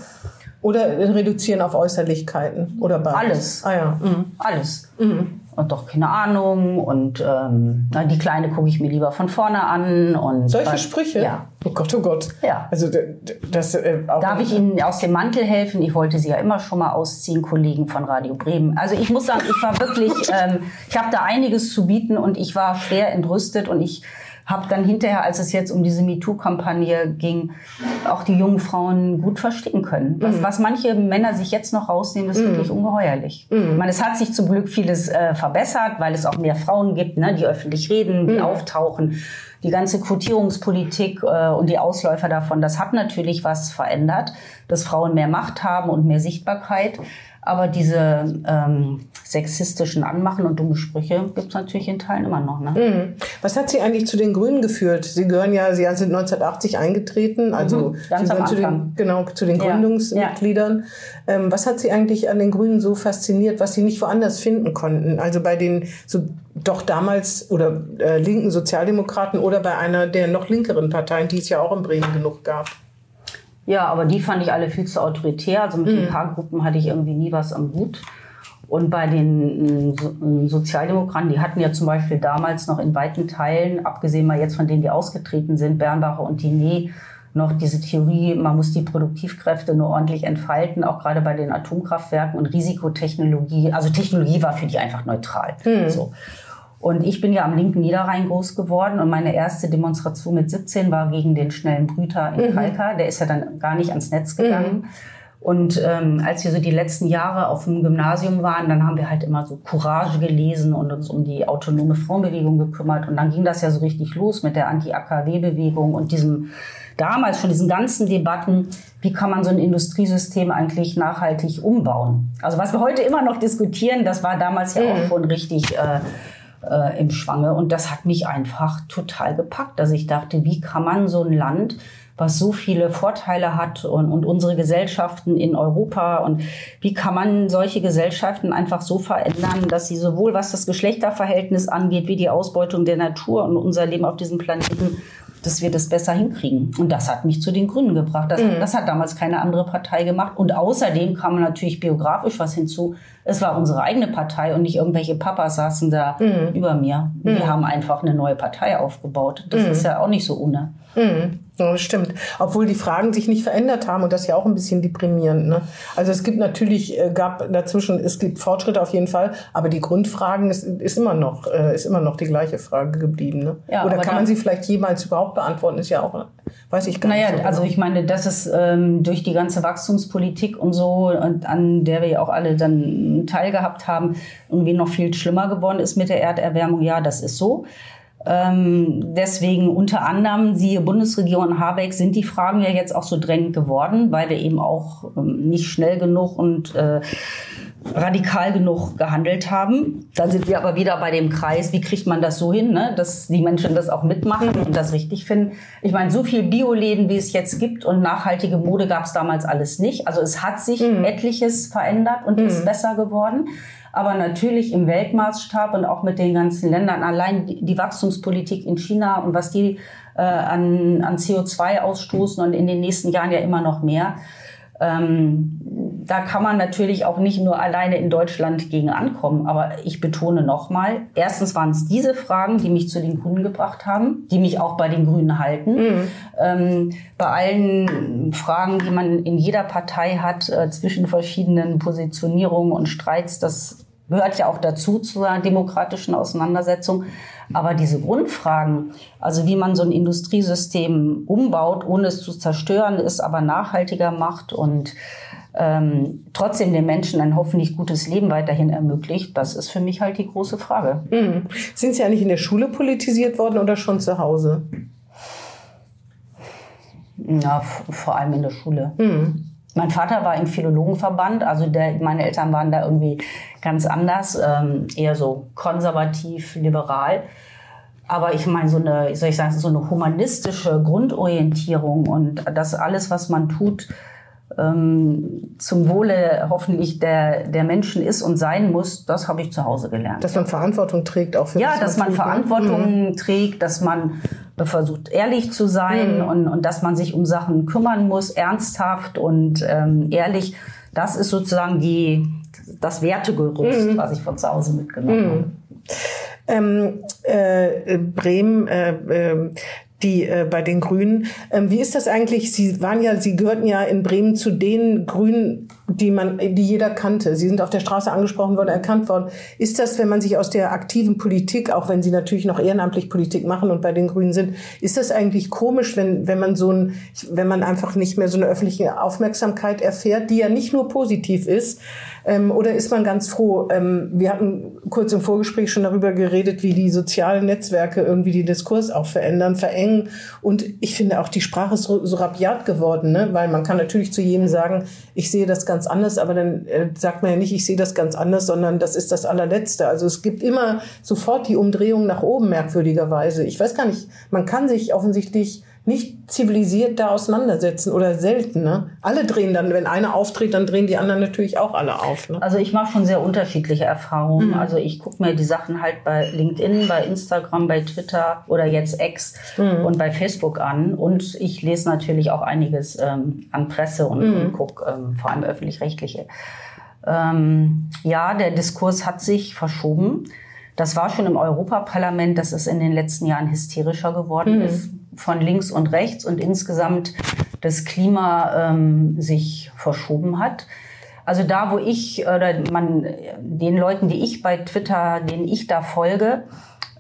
Oder reduzieren auf Äußerlichkeiten oder beides? Alles. Ah ja. Mhm. Alles. Mhm und doch keine Ahnung und ähm, na, die Kleine gucke ich mir lieber von vorne an und solche was, Sprüche. Ja. Oh Gott, oh Gott. Ja. Also das. Äh, auch Darf ich Ihnen aus dem Mantel helfen? Ich wollte Sie ja immer schon mal ausziehen, Kollegen von Radio Bremen. Also ich muss sagen, ich war wirklich, ähm, ich habe da einiges zu bieten und ich war schwer entrüstet und ich habe dann hinterher, als es jetzt um diese MeToo-Kampagne ging, auch die jungen Frauen gut verstecken können. Was, mhm. was manche Männer sich jetzt noch rausnehmen, ist mhm. wirklich ungeheuerlich. Mhm. Ich meine, es hat sich zum Glück vieles äh, verbessert, weil es auch mehr Frauen gibt, ne, die öffentlich reden, die mhm. auftauchen. Die ganze Quotierungspolitik äh, und die Ausläufer davon, das hat natürlich was verändert, dass Frauen mehr Macht haben und mehr Sichtbarkeit. Aber diese ähm, sexistischen Anmachen und dumme Sprüche gibt es natürlich in Teilen immer noch. Ne? Mhm. Was hat Sie eigentlich zu den Grünen geführt? Sie gehören ja, Sie sind 1980 eingetreten, also mhm, Sie gehören zu den, genau, zu den Gründungsmitgliedern. Ja. Ähm, was hat Sie eigentlich an den Grünen so fasziniert, was Sie nicht woanders finden konnten? Also bei den so doch damals oder äh, linken Sozialdemokraten oder bei einer der noch linkeren Parteien, die es ja auch in Bremen genug gab? Ja, aber die fand ich alle viel zu autoritär. Also mit mhm. ein paar Gruppen hatte ich irgendwie nie was am Hut. Und bei den äh, Sozialdemokraten, die hatten ja zum Beispiel damals noch in weiten Teilen, abgesehen mal jetzt von denen, die ausgetreten sind, Bernbacher und Diné, noch diese Theorie, man muss die Produktivkräfte nur ordentlich entfalten, auch gerade bei den Atomkraftwerken und Risikotechnologie. Also Technologie war für die einfach neutral. Mhm. So. Und ich bin ja am linken Niederrhein groß geworden und meine erste Demonstration mit 17 war gegen den schnellen Brüter in mhm. Kalka. Der ist ja dann gar nicht ans Netz gegangen. Mhm. Und ähm, als wir so die letzten Jahre auf dem Gymnasium waren, dann haben wir halt immer so Courage gelesen und uns um die autonome Frauenbewegung gekümmert. Und dann ging das ja so richtig los mit der Anti-AKW-Bewegung und diesem damals schon diesen ganzen Debatten, wie kann man so ein Industriesystem eigentlich nachhaltig umbauen. Also was wir heute immer noch diskutieren, das war damals ja auch mhm. schon richtig äh, äh, im Schwange. Und das hat mich einfach total gepackt, dass ich dachte, wie kann man so ein Land was so viele Vorteile hat und, und unsere Gesellschaften in Europa und wie kann man solche Gesellschaften einfach so verändern, dass sie sowohl was das Geschlechterverhältnis angeht, wie die Ausbeutung der Natur und unser Leben auf diesem Planeten dass wir das besser hinkriegen. Und das hat mich zu den Grünen gebracht. Das, mhm. das hat damals keine andere Partei gemacht. Und außerdem kam natürlich biografisch was hinzu. Es war unsere eigene Partei und nicht irgendwelche Papas saßen da mhm. über mir. Wir mhm. haben einfach eine neue Partei aufgebaut. Das mhm. ist ja auch nicht so ohne. Mhm. Ja, das stimmt. Obwohl die Fragen sich nicht verändert haben und das ist ja auch ein bisschen deprimierend. Ne? Also es gibt natürlich, äh, gab dazwischen, es gibt Fortschritte auf jeden Fall, aber die Grundfragen ist, ist immer noch, äh, ist immer noch die gleiche Frage geblieben. Ne? Ja, Oder kann man sie vielleicht jemals überhaupt beantworten? Ist ja auch, weiß ich gar naja, nicht. Naja, so also ich meine, das ist ähm, durch die ganze Wachstumspolitik und so, und an der wir ja auch alle dann teilgehabt haben, irgendwie noch viel schlimmer geworden ist mit der Erderwärmung. Ja, das ist so. Ähm, deswegen unter anderem, siehe Bundesregierung Habeck, sind die Fragen ja jetzt auch so drängend geworden, weil wir eben auch ähm, nicht schnell genug und äh, radikal genug gehandelt haben. Da sind wir aber wieder bei dem Kreis, wie kriegt man das so hin, ne? dass die Menschen das auch mitmachen und das richtig finden. Ich meine, so viel Bioläden, wie es jetzt gibt und nachhaltige Mode gab es damals alles nicht. Also es hat sich mhm. etliches verändert und mhm. ist besser geworden aber natürlich im Weltmaßstab und auch mit den ganzen Ländern. Allein die Wachstumspolitik in China und was die äh, an, an CO2 ausstoßen und in den nächsten Jahren ja immer noch mehr. Ähm, da kann man natürlich auch nicht nur alleine in Deutschland gegen ankommen. Aber ich betone nochmal, erstens waren es diese Fragen, die mich zu den Grünen gebracht haben, die mich auch bei den Grünen halten. Mhm. Ähm, bei allen Fragen, die man in jeder Partei hat, äh, zwischen verschiedenen Positionierungen und Streits, das gehört ja auch dazu zur demokratischen Auseinandersetzung. Aber diese Grundfragen, also wie man so ein Industriesystem umbaut, ohne es zu zerstören, es aber nachhaltiger macht und ähm, trotzdem den Menschen ein hoffentlich gutes Leben weiterhin ermöglicht, das ist für mich halt die große Frage. Mhm. Sind Sie nicht in der Schule politisiert worden oder schon zu Hause? Ja, vor allem in der Schule. Mhm. Mein Vater war im Philologenverband, also der, meine Eltern waren da irgendwie ganz anders, ähm, eher so konservativ, liberal. Aber ich meine, so eine, soll ich sagen, so eine humanistische Grundorientierung und das alles, was man tut, zum Wohle hoffentlich der, der Menschen ist und sein muss, das habe ich zu Hause gelernt. Dass man Verantwortung trägt auch für Ja, dass man tut, ne? Verantwortung mhm. trägt, dass man versucht ehrlich zu sein mhm. und, und dass man sich um Sachen kümmern muss, ernsthaft und ähm, ehrlich. Das ist sozusagen die, das Wertegerüst, mhm. was ich von zu Hause mitgenommen mhm. habe. Ähm, äh, Bremen, äh, äh, die äh, bei den Grünen. Ähm, wie ist das eigentlich? Sie waren ja, Sie gehörten ja in Bremen zu den Grünen, die man, die jeder kannte. Sie sind auf der Straße angesprochen worden, erkannt worden. Ist das, wenn man sich aus der aktiven Politik, auch wenn Sie natürlich noch ehrenamtlich Politik machen und bei den Grünen sind, ist das eigentlich komisch, wenn wenn man so ein, wenn man einfach nicht mehr so eine öffentliche Aufmerksamkeit erfährt, die ja nicht nur positiv ist, ähm, oder ist man ganz froh? Ähm, wir hatten kurz im Vorgespräch schon darüber geredet, wie die sozialen Netzwerke irgendwie den Diskurs auch verändern, verengen. Und ich finde auch, die Sprache ist so, so rabiat geworden, ne? weil man kann natürlich zu jedem sagen, ich sehe das ganz anders, aber dann äh, sagt man ja nicht, ich sehe das ganz anders, sondern das ist das allerletzte. Also es gibt immer sofort die Umdrehung nach oben, merkwürdigerweise. Ich weiß gar nicht, man kann sich offensichtlich nicht zivilisiert da auseinandersetzen oder selten. Ne? Alle drehen dann, wenn einer auftritt, dann drehen die anderen natürlich auch alle auf. Ne? Also ich mache schon sehr unterschiedliche Erfahrungen. Mhm. Also ich gucke mir die Sachen halt bei LinkedIn, bei Instagram, bei Twitter oder jetzt X mhm. und bei Facebook an. Und ich lese natürlich auch einiges ähm, an Presse und, mhm. und gucke ähm, vor allem öffentlich-rechtliche. Ähm, ja, der Diskurs hat sich verschoben. Das war schon im Europaparlament, dass es in den letzten Jahren hysterischer geworden mhm. ist von links und rechts und insgesamt das Klima ähm, sich verschoben hat. Also da, wo ich oder man den Leuten, die ich bei Twitter, denen ich da folge,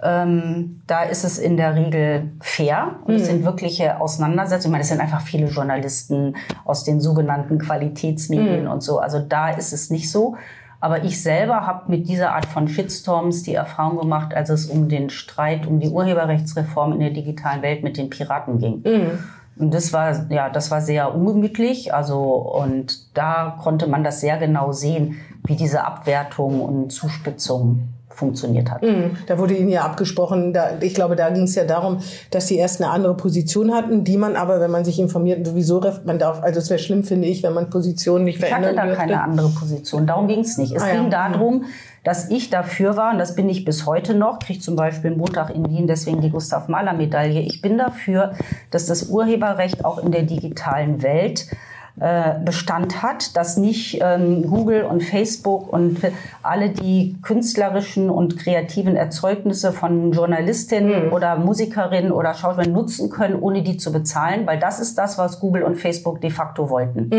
ähm, da ist es in der Regel fair und mhm. es sind wirkliche Auseinandersetzungen. Ich meine, es sind einfach viele Journalisten aus den sogenannten Qualitätsmedien mhm. und so. Also da ist es nicht so. Aber ich selber habe mit dieser Art von Shitstorms die Erfahrung gemacht, als es um den Streit um die Urheberrechtsreform in der digitalen Welt mit den Piraten ging. Mhm. Und das war, ja, das war sehr ungemütlich. Also, und da konnte man das sehr genau sehen, wie diese Abwertung und Zuspitzung funktioniert hat. Mhm. Da wurde Ihnen ja abgesprochen, da, ich glaube, da ging es ja darum, dass Sie erst eine andere Position hatten, die man aber, wenn man sich informiert, sowieso, man darf, also es wäre schlimm, finde ich, wenn man Positionen nicht verändern Ich hatte da keine andere Position, darum ging es nicht. Es Ah, ja. ging darum, dass ich dafür war, und das bin ich bis heute noch, kriege zum Beispiel Montag in Wien deswegen die Gustav Mahler Medaille. Ich bin dafür, dass das Urheberrecht auch in der digitalen Welt Bestand hat, dass nicht ähm, Google und Facebook und alle die künstlerischen und kreativen Erzeugnisse von Journalistinnen oder Musikerinnen oder Schauspielern nutzen können, ohne die zu bezahlen, weil das ist das, was Google und Facebook de facto wollten.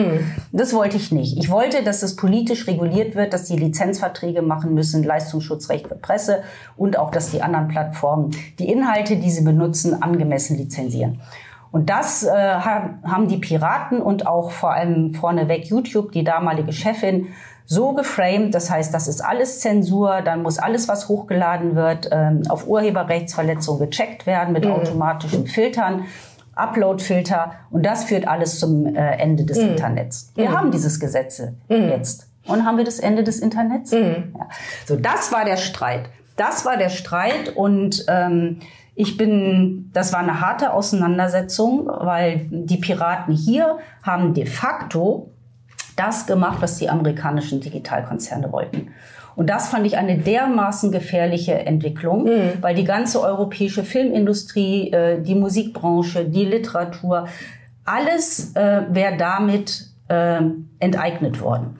Das wollte ich nicht. Ich wollte, dass es politisch reguliert wird, dass die Lizenzverträge machen müssen, Leistungsschutzrecht für Presse und auch, dass die anderen Plattformen die Inhalte, die sie benutzen, angemessen lizenzieren. Und das äh, haben die Piraten und auch vor allem vorneweg YouTube, die damalige Chefin, so geframed. Das heißt, das ist alles Zensur, dann muss alles, was hochgeladen wird, ähm, auf Urheberrechtsverletzung gecheckt werden mit automatischen Filtern. Upload-Filter und das führt alles zum äh, Ende des Internets. Wir haben dieses Gesetze jetzt. Und haben wir das Ende des Internets? Ja. So, das war der Streit. Das war der Streit und ähm, ich bin, das war eine harte Auseinandersetzung, weil die Piraten hier haben de facto das gemacht, was die amerikanischen Digitalkonzerne wollten. Und das fand ich eine dermaßen gefährliche Entwicklung, weil die ganze europäische Filmindustrie, äh, die Musikbranche, die Literatur, alles äh, wäre damit äh, enteignet worden.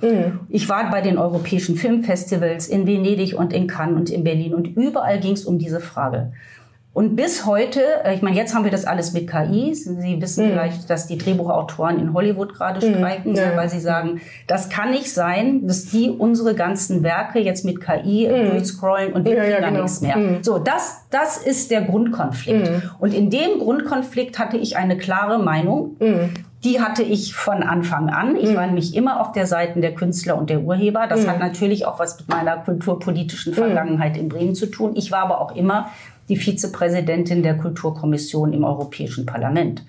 Ich war bei den europäischen Filmfestivals in Venedig und in Cannes und in Berlin und überall ging es um diese Frage. Und bis heute, äh, ich meine, jetzt haben wir das alles mit KI. Sie wissen vielleicht, dass die Drehbuchautoren in Hollywood gerade streiken, Ja, ja. weil sie sagen, das kann nicht sein, dass die unsere ganzen Werke jetzt mit KI durchscrollen und wir Ja, ja, kriegen da genau. nichts mehr. So, das, das ist der Grundkonflikt. Und in dem Grundkonflikt hatte ich eine klare Meinung. Die hatte ich von Anfang an. Ich war nämlich immer auf der Seite der Künstler und der Urheber. Das hat natürlich auch was mit meiner kulturpolitischen Vergangenheit in Bremen zu tun. Ich war aber auch immer die Vizepräsidentin der Kulturkommission im Europäischen Parlament.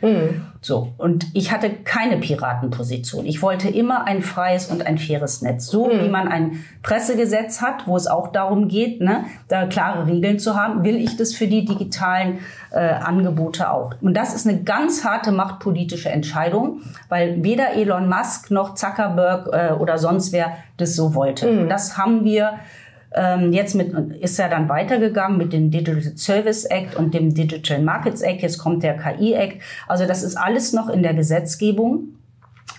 So. Und ich hatte keine Piratenposition. Ich wollte immer ein freies und ein faires Netz. So wie man ein Pressegesetz hat, wo es auch darum geht, ne, da klare Regeln zu haben, will ich das für die digitalen äh, Angebote auch. Und das ist eine ganz harte machtpolitische Entscheidung, weil weder Elon Musk noch Zuckerberg äh, oder sonst wer das so wollte. Und das haben wir ähm, jetzt mit, ist ja dann weitergegangen mit dem Digital Service Act und dem Digital Markets Act. Jetzt kommt der KI Act. Also das ist alles noch in der Gesetzgebung.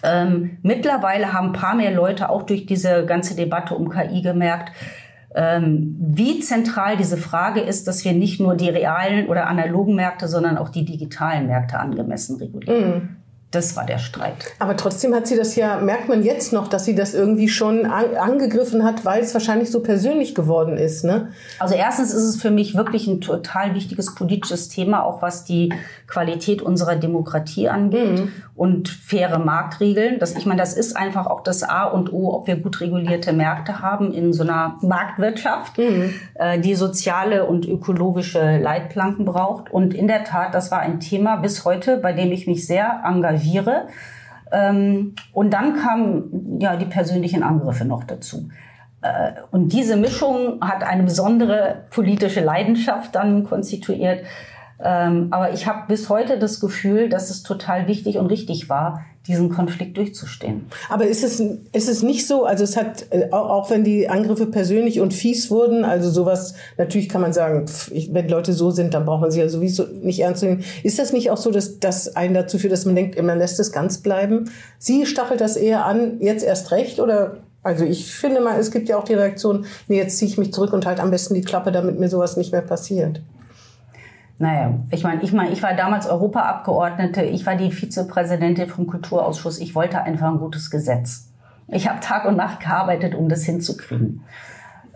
Ähm, mittlerweile haben ein paar mehr Leute auch durch diese ganze Debatte um KI gemerkt, ähm, wie zentral diese Frage ist, dass wir nicht nur die realen oder analogen Märkte, sondern auch die digitalen Märkte angemessen regulieren. Das war der Streit. Aber trotzdem hat sie das ja, merkt man jetzt noch, dass sie das irgendwie schon an, angegriffen hat, weil es wahrscheinlich so persönlich geworden ist, ne? Also erstens ist es für mich wirklich ein total wichtiges politisches Thema, auch was die Qualität unserer Demokratie angeht und faire Marktregeln. Das, ich meine, das ist einfach auch das A und O, ob wir gut regulierte Märkte haben in so einer Marktwirtschaft, äh, die soziale und ökologische Leitplanken braucht. Und in der Tat, das war ein Thema bis heute, bei dem ich mich sehr engagiere. Ähm, und dann kamen ja die persönlichen Angriffe noch dazu. Äh, Und diese Mischung hat eine besondere politische Leidenschaft dann konstituiert. Ähm, Aber ich habe bis heute das Gefühl, dass es total wichtig und richtig war, diesen Konflikt durchzustehen. Aber ist es, ist es nicht so, also es hat, äh, auch, wenn die Angriffe persönlich und fies wurden, also sowas, natürlich kann man sagen, pff, wenn Leute so sind, dann braucht man sie ja sowieso nicht ernst zu nehmen. Ist das nicht auch so, dass das einen dazu führt, dass man denkt, man lässt es ganz bleiben? Sie stachelt das eher an, jetzt erst recht oder? Also ich finde mal, es gibt ja auch die Reaktion, nee, jetzt ziehe ich mich zurück und halt am besten die Klappe, damit mir sowas nicht mehr passiert. Naja, ich meine, ich meine, ich war damals Europaabgeordnete, ich war die Vizepräsidentin vom Kulturausschuss, ich wollte einfach ein gutes Gesetz. Ich habe Tag und Nacht gearbeitet, um das hinzukriegen.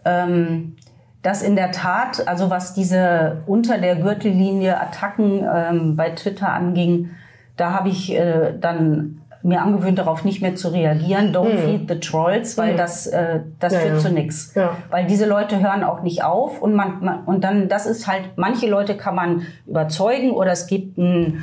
Ähm, das in der Tat, also was diese unter der Gürtellinie Attacken ähm, bei Twitter anging, da habe ich äh, dann mir angewöhnt, darauf nicht mehr zu reagieren. Don't feed the trolls, weil das, äh, das Mhm. Ja, führt ja. zu nichts. Ja. Weil diese Leute hören auch nicht auf und man, man und dann das ist halt manche Leute kann man überzeugen oder es gibt ein,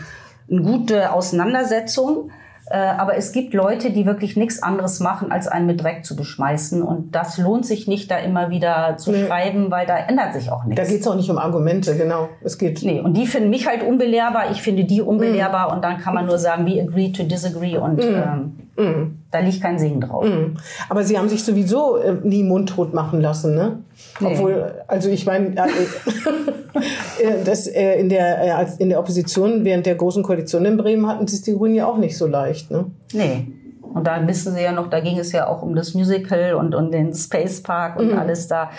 eine gute Auseinandersetzung. Äh, aber es gibt Leute, die wirklich nichts anderes machen, als einen mit Dreck zu beschmeißen. Und das lohnt sich nicht, da immer wieder zu nee. schreiben, weil da ändert sich auch nichts. Da geht es auch nicht um Argumente, genau. Es geht. Nee, und die finden mich halt unbelehrbar, ich finde die unbelehrbar mm. und dann kann man nur sagen, we agree to disagree und mm. Ähm, mm. Da liegt kein Segen drauf. Mm. Aber Sie haben sich sowieso äh, nie mundtot machen lassen, ne? Nee. Obwohl, also ich meine, äh, äh, das äh, in der äh, in der Opposition während der großen Koalition in Bremen hatten es die Grünen ja auch nicht so leicht, ne? Nee. Und da wissen Sie ja noch, da ging es ja auch um das Musical und um den Space Park und mhm. alles da.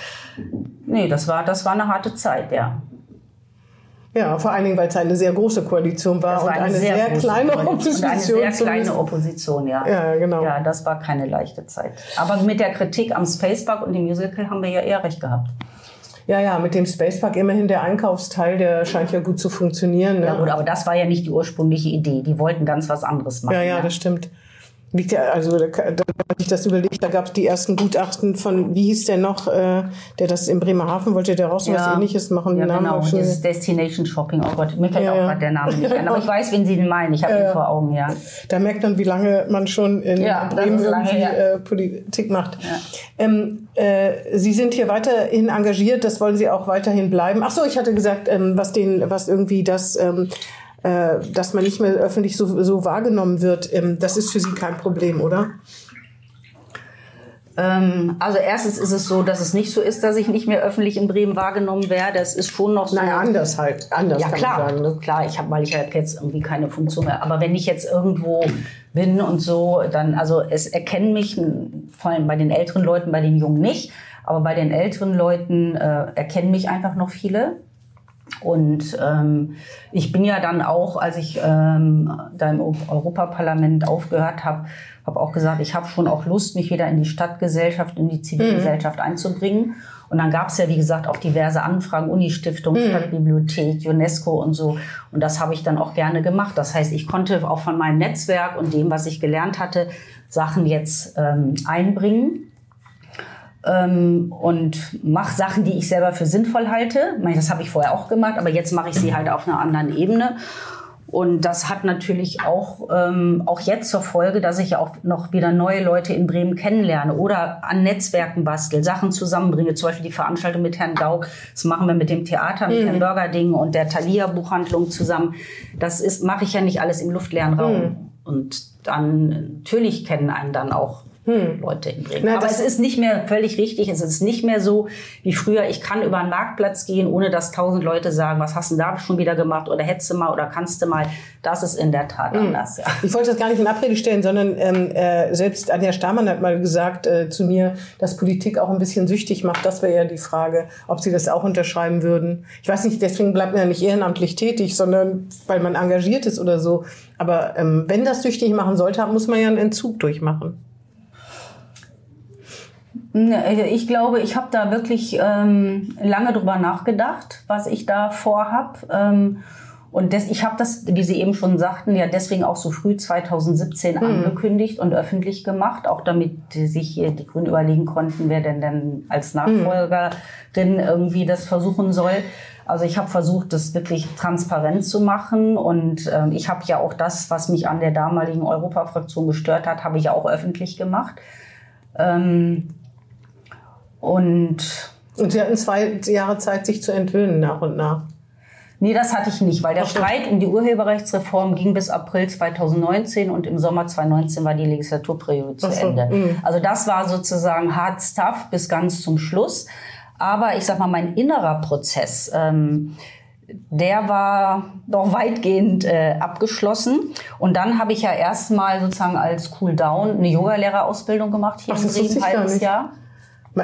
Nee, das war das war eine harte Zeit, ja. Ja, vor allen Dingen, weil es eine sehr große Koalition war, war und eine, eine sehr, sehr kleine Opposition. Und eine sehr kleine Opposition, ja. Ja, genau. Ja, das war keine leichte Zeit. Aber mit der Kritik am Spacepark und dem Musical haben wir ja eher recht gehabt. Ja, ja, mit dem Spacepark immerhin der Einkaufsteil, der scheint ja gut zu funktionieren. Ne? Ja gut, aber das war ja nicht die ursprüngliche Idee. Die wollten ganz was anderes machen. Ja, ja, ja. das stimmt. Liegt ja, also da, da, ich das überlegt, da gab es die ersten Gutachten von, wie hieß der noch, äh, der das in Bremerhaven wollte, der raus ja. was ähnliches machen. Ja, Namen genau, dieses Destination Shopping, oh Gott, mir fällt ja, auch gerade der Name nicht ein, aber ich weiß, wen Sie den meinen, ich habe ja, ihn vor Augen, ja. Da merkt man, wie lange man schon in Bremen irgendwie äh, Politik macht. Ähm, äh, Sie sind hier weiterhin engagiert, das wollen Sie auch weiterhin bleiben. Ach so, ich hatte gesagt, ähm, was den, was irgendwie das ähm, äh, dass man nicht mehr öffentlich so, so wahrgenommen wird, ähm, das ist für Sie kein Problem, oder? Ähm, also erstens ist es so, dass es nicht so ist, dass ich nicht mehr öffentlich in Bremen wahrgenommen werde. Es ist schon noch so. Naja, anders halt. Anders ja, klar, sagen, ne? klar. Ich habe, weil ich halt jetzt irgendwie keine Funktion mehr. Aber wenn ich jetzt irgendwo bin und so, dann, also es erkennen mich vor allem bei den älteren Leuten, bei den Jungen nicht. Aber bei den älteren Leuten äh, erkennen mich einfach noch viele. Und ähm, ich bin ja dann auch, als ich ähm, da im Europaparlament aufgehört habe, habe auch gesagt, ich habe schon auch Lust, mich wieder in die Stadtgesellschaft, in die Zivilgesellschaft mhm. einzubringen. Und dann gab es ja, wie gesagt, auch diverse Anfragen, Unistiftung, mhm. Stadtbibliothek, UNESCO und so. Und das habe ich dann auch gerne gemacht. Das heißt, ich konnte auch von meinem Netzwerk und dem, was ich gelernt hatte, Sachen jetzt ähm, einbringen ähm, und mache Sachen, die ich selber für sinnvoll halte. Das habe ich vorher auch gemacht, aber jetzt mache ich sie halt auf einer anderen Ebene. Und das hat natürlich auch, ähm, auch jetzt zur Folge, dass ich ja auch noch wieder neue Leute in Bremen kennenlerne oder an Netzwerken bastel, Sachen zusammenbringe. Zum Beispiel die Veranstaltung mit Herrn Gauck. Das machen wir mit dem Theater, mit mhm. Herrn Burgerding und der Thalia Buchhandlung zusammen. Das ist, mache ich ja nicht alles im luftleeren Raum. Mhm. Und dann, natürlich kennen einen dann auch hm. Leute in Bremen. Na, Aber es ist nicht mehr völlig richtig. Es ist nicht mehr so wie früher. Ich kann über einen Marktplatz gehen, ohne dass tausend Leute sagen, was hast du da schon wieder gemacht oder hättest du mal oder kannst du mal. Das ist in der Tat hm. anders. Ja. Ich wollte das gar nicht in Abrede stellen, sondern ähm, äh, selbst Anja Stamann hat mal gesagt äh, zu mir, dass Politik auch ein bisschen süchtig macht. Das wäre ja die Frage, ob Sie das auch unterschreiben würden. Ich weiß nicht, deswegen bleibt man ja nicht ehrenamtlich tätig, sondern weil man engagiert ist oder so. Aber ähm, wenn das süchtig machen sollte, muss man ja einen Entzug durchmachen. Ne, ich glaube, ich habe da wirklich ähm, lange drüber nachgedacht, was ich da vorhab. Ähm, und des, ich habe das, wie Sie eben schon sagten, ja deswegen auch so früh 2017 mhm. angekündigt und öffentlich gemacht, auch damit sich die Grünen überlegen konnten, wer denn dann als hm. Nachfolgerin mhm. irgendwie das versuchen soll. Also ich habe versucht, das wirklich transparent zu machen und ähm, ich habe ja auch das, was mich an der damaligen Europafraktion gestört hat, habe ich auch öffentlich gemacht. Ähm, und, und Sie hatten zwei Jahre Zeit, sich zu entwöhnen nach und nach. Nee, das hatte ich nicht, weil der Streit um die Urheberrechtsreform ging bis April 2019 und im Sommer 2019 war die Legislaturperiode zu so, Ende. Mh. Also das war sozusagen hard stuff bis ganz zum Schluss. Aber ich sag mal, mein innerer Prozess, ähm, der war doch weitgehend äh, abgeschlossen. Und dann habe ich ja erstmal sozusagen als Cool Down eine Yogalehrerausbildung gemacht hier Ach, in Bremen, halbes Jahr.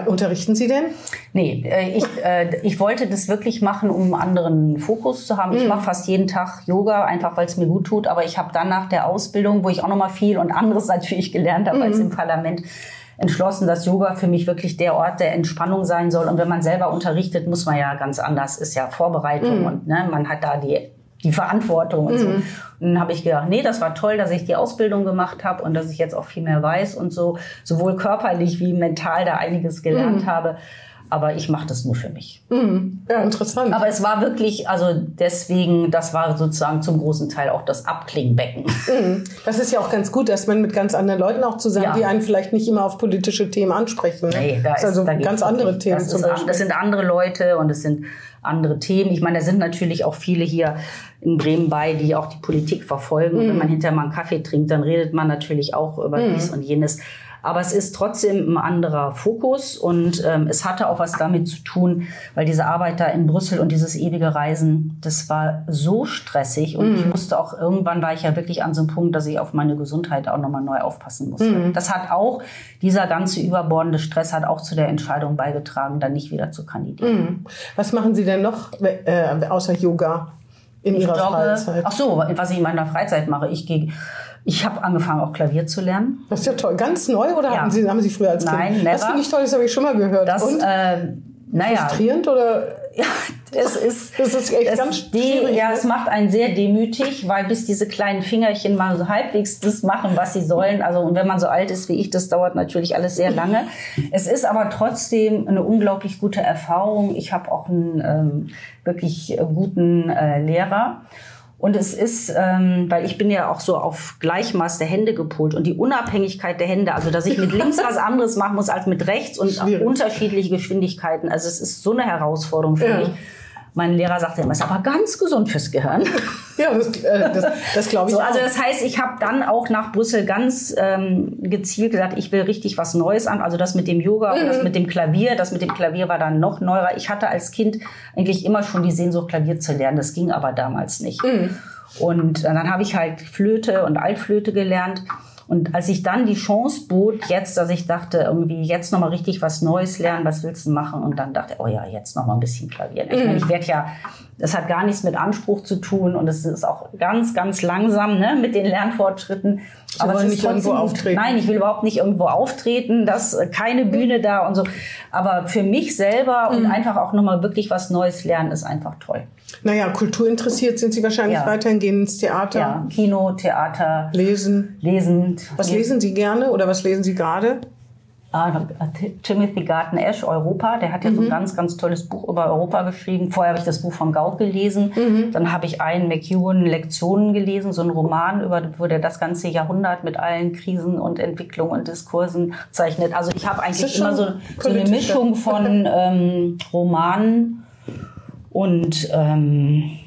Unterrichten Sie denn? Nee, äh, ich, äh, ich wollte das wirklich machen, um einen anderen Fokus zu haben. Ich mhm. mache fast jeden Tag Yoga, einfach weil es mir gut tut. Aber ich habe dann nach der Ausbildung, wo ich auch noch mal viel und anderes natürlich gelernt habe mhm. als im Parlament, entschlossen, dass Yoga für mich wirklich der Ort der Entspannung sein soll. Und wenn man selber unterrichtet, muss man ja ganz anders, ist ja Vorbereitung mhm. und ne, man hat da die die Verantwortung und so. Mhm. Und dann habe ich gedacht, nee, das war toll, dass ich die Ausbildung gemacht habe und dass ich jetzt auch viel mehr weiß und so, sowohl körperlich wie mental da einiges gelernt mhm. habe. Aber ich mache das nur für mich. Mhm. Ja, interessant. Aber es war wirklich, also deswegen, das war sozusagen zum großen Teil auch das Abklingbecken. Mhm. Das ist ja auch ganz gut, dass man mit ganz anderen Leuten auch zusammen, ja. die einen vielleicht nicht immer auf politische Themen ansprechen. Ne? Nee, da das ist also da ganz andere Themen das zum Beispiel. Das sind andere Leute und es sind andere Themen. Ich meine, da sind natürlich auch viele hier in Bremen bei, die auch die Politik verfolgen. Mhm. Und wenn man hinterher mal einen Kaffee trinkt, dann redet man natürlich auch über mhm. dies und jenes. Aber es ist trotzdem ein anderer Fokus und ähm, es hatte auch was damit zu tun, weil diese Arbeit da in Brüssel und dieses ewige Reisen, das war so stressig und mm. ich musste auch irgendwann war ich ja wirklich an so einem Punkt, dass ich auf meine Gesundheit auch nochmal neu aufpassen musste. Mm. Das hat auch, dieser ganze überbordende Stress hat auch zu der Entscheidung beigetragen, dann nicht wieder zu kandidieren. Mm. Was machen Sie denn noch äh, außer Yoga in ich Ihrer jogge, Freizeit? Ach so, was ich in meiner Freizeit mache. Ich gehe ich habe angefangen, auch Klavier zu lernen. Das ist ja toll. Ganz neu oder ja. haben, Sie, haben Sie früher als Kind? Nein, never. Das finde ich toll, das habe ich schon mal gehört. Das, Und? Äh, naja. Frustrierend oder? Ja, das ist, das ist echt ganz schwierig. Die, ja, ne? es macht einen sehr demütig, weil bis diese kleinen Fingerchen mal so halbwegs das machen, was sie sollen. Also, und wenn man so alt ist wie ich, das dauert natürlich alles sehr lange. es ist aber trotzdem eine unglaublich gute Erfahrung. Ich habe auch einen ähm, wirklich guten äh, Lehrer. Und es ist, ähm, weil ich bin ja auch so auf Gleichmaß der Hände gepolt und die Unabhängigkeit der Hände, also dass ich mit links was anderes machen muss als mit rechts und unterschiedliche Geschwindigkeiten. Also es ist so eine Herausforderung für ja. mich. Mein Lehrer sagte immer, ist aber ganz gesund fürs Gehirn. Ja, das, äh, das, das glaube ich. So, also das heißt, ich habe dann auch nach Brüssel ganz ähm, gezielt gesagt, ich will richtig was Neues an. Also das mit dem Yoga, mhm. das mit dem Klavier, das mit dem Klavier war dann noch neuer. Ich hatte als Kind eigentlich immer schon die Sehnsucht, Klavier zu lernen. Das ging aber damals nicht. Mhm. Und dann habe ich halt Flöte und Altflöte gelernt. Und als ich dann die Chance bot, jetzt, dass ich dachte, irgendwie jetzt nochmal richtig was Neues lernen, was willst du machen? Und dann dachte ich, oh ja, jetzt nochmal ein bisschen Klavier. Ich meine, ich werde ja, das hat gar nichts mit Anspruch zu tun und es ist auch ganz, ganz langsam ne, mit den Lernfortschritten. Sie aber wollen nicht irgendwo auftreten. Nein, ich will überhaupt nicht irgendwo auftreten, dass keine Bühne da und so. Aber für mich selber und mhm. einfach auch nochmal wirklich was Neues lernen, ist einfach toll. Naja, kulturinteressiert sind Sie wahrscheinlich ja. weiterhin, gehen ins Theater. Ja, Kino, Theater. Lesen. Lesen. Was lesen Sie gerne oder was lesen Sie gerade? Ah, Timothy Garten Ash, Europa, der hat ja mhm. so ein mhm. ganz, ganz tolles Buch über Europa geschrieben. Vorher habe ich das Buch von Gauck gelesen. Mhm. Dann habe ich einen McEwan Lektionen gelesen, so ein Roman, über, wo der das ganze Jahrhundert mit allen Krisen und Entwicklungen und Diskursen zeichnet. Also ich habe eigentlich immer so, so, eine Mischung von ähm, Romanen und ähm,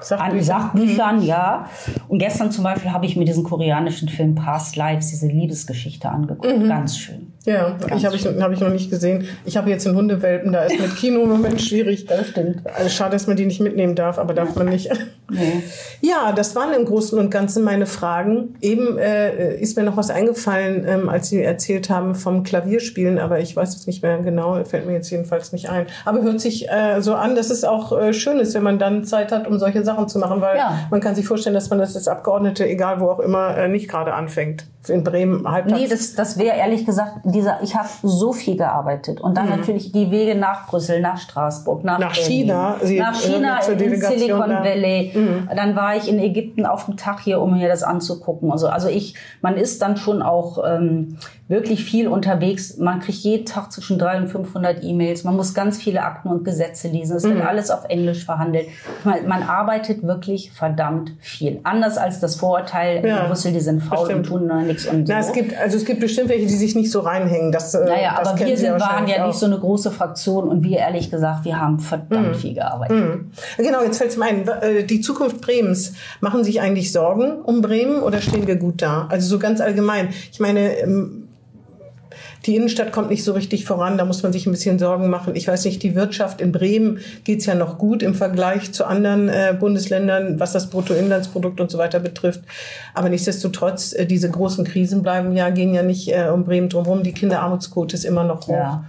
Sachbüchern. Sachbüchern, ja. Und gestern zum Beispiel habe ich mir diesen koreanischen Film Past Lives, diese Liebesgeschichte angeguckt. Mhm. Ganz schön. Ja, Ganz ich habe ich, hab ich noch nicht gesehen. Ich habe jetzt einen Hundewelpen, da ist mit Kino im Moment schwierig. Das stimmt. Also schade, dass man die nicht mitnehmen darf, aber darf man nicht. Nee. Ja, das waren im Großen und Ganzen meine Fragen. Eben äh, ist mir noch was eingefallen, ähm, als Sie erzählt haben vom Klavierspielen, aber ich weiß es nicht mehr genau, fällt mir jetzt jedenfalls nicht ein. Aber hört sich äh, so an, dass es auch äh, schön ist, wenn man dann Zeit hat, um solche Sachen zu machen, weil ja. man kann sich vorstellen, dass man das als Abgeordnete, egal wo auch immer, äh, nicht gerade anfängt. In Bremen halbtags. Nee, das, das wäre ehrlich gesagt, dieser, ich habe so viel gearbeitet. Und dann mhm. natürlich die Wege nach Brüssel, nach Straßburg, nach, nach China. Sie nach China, in, Silicon. Valley. Mhm. Dann war ich in Ägypten auf dem Tag hier, um mir das anzugucken. Also, also ich, man ist dann schon auch ähm, wirklich viel unterwegs. Man kriegt jeden Tag zwischen 300 und 500 E-Mails. Man muss ganz viele Akten und Gesetze lesen. Es wird mhm. alles auf Englisch verhandelt. Man, man, arbeitet wirklich verdammt viel. Anders als das Vorurteil ja, in Brüssel, die sind faul bestimmt. und tun nichts. Und so. Na, es gibt, also es gibt bestimmt welche, die sich nicht so reinhängen. Das, äh, naja, das aber wir sind, waren ja auch. nicht so eine große Fraktion und wir ehrlich gesagt, wir haben verdammt mhm. viel gearbeitet. Mhm. Genau, jetzt fällt es mir ein. Äh, die Zukunft Bremens. Machen sich eigentlich Sorgen um Bremen oder stehen wir gut da? Also so ganz allgemein. Ich meine, ähm, die Innenstadt kommt nicht so richtig voran, da muss man sich ein bisschen Sorgen machen. Ich weiß nicht, die Wirtschaft in Bremen geht's ja noch gut im Vergleich zu anderen äh, Bundesländern, was das Bruttoinlandsprodukt und so weiter betrifft. Aber nichtsdestotrotz, äh, diese großen Krisen bleiben ja, gehen ja nicht äh, um Bremen drumherum. Die Kinderarmutsquote ist immer noch hoch. Ja.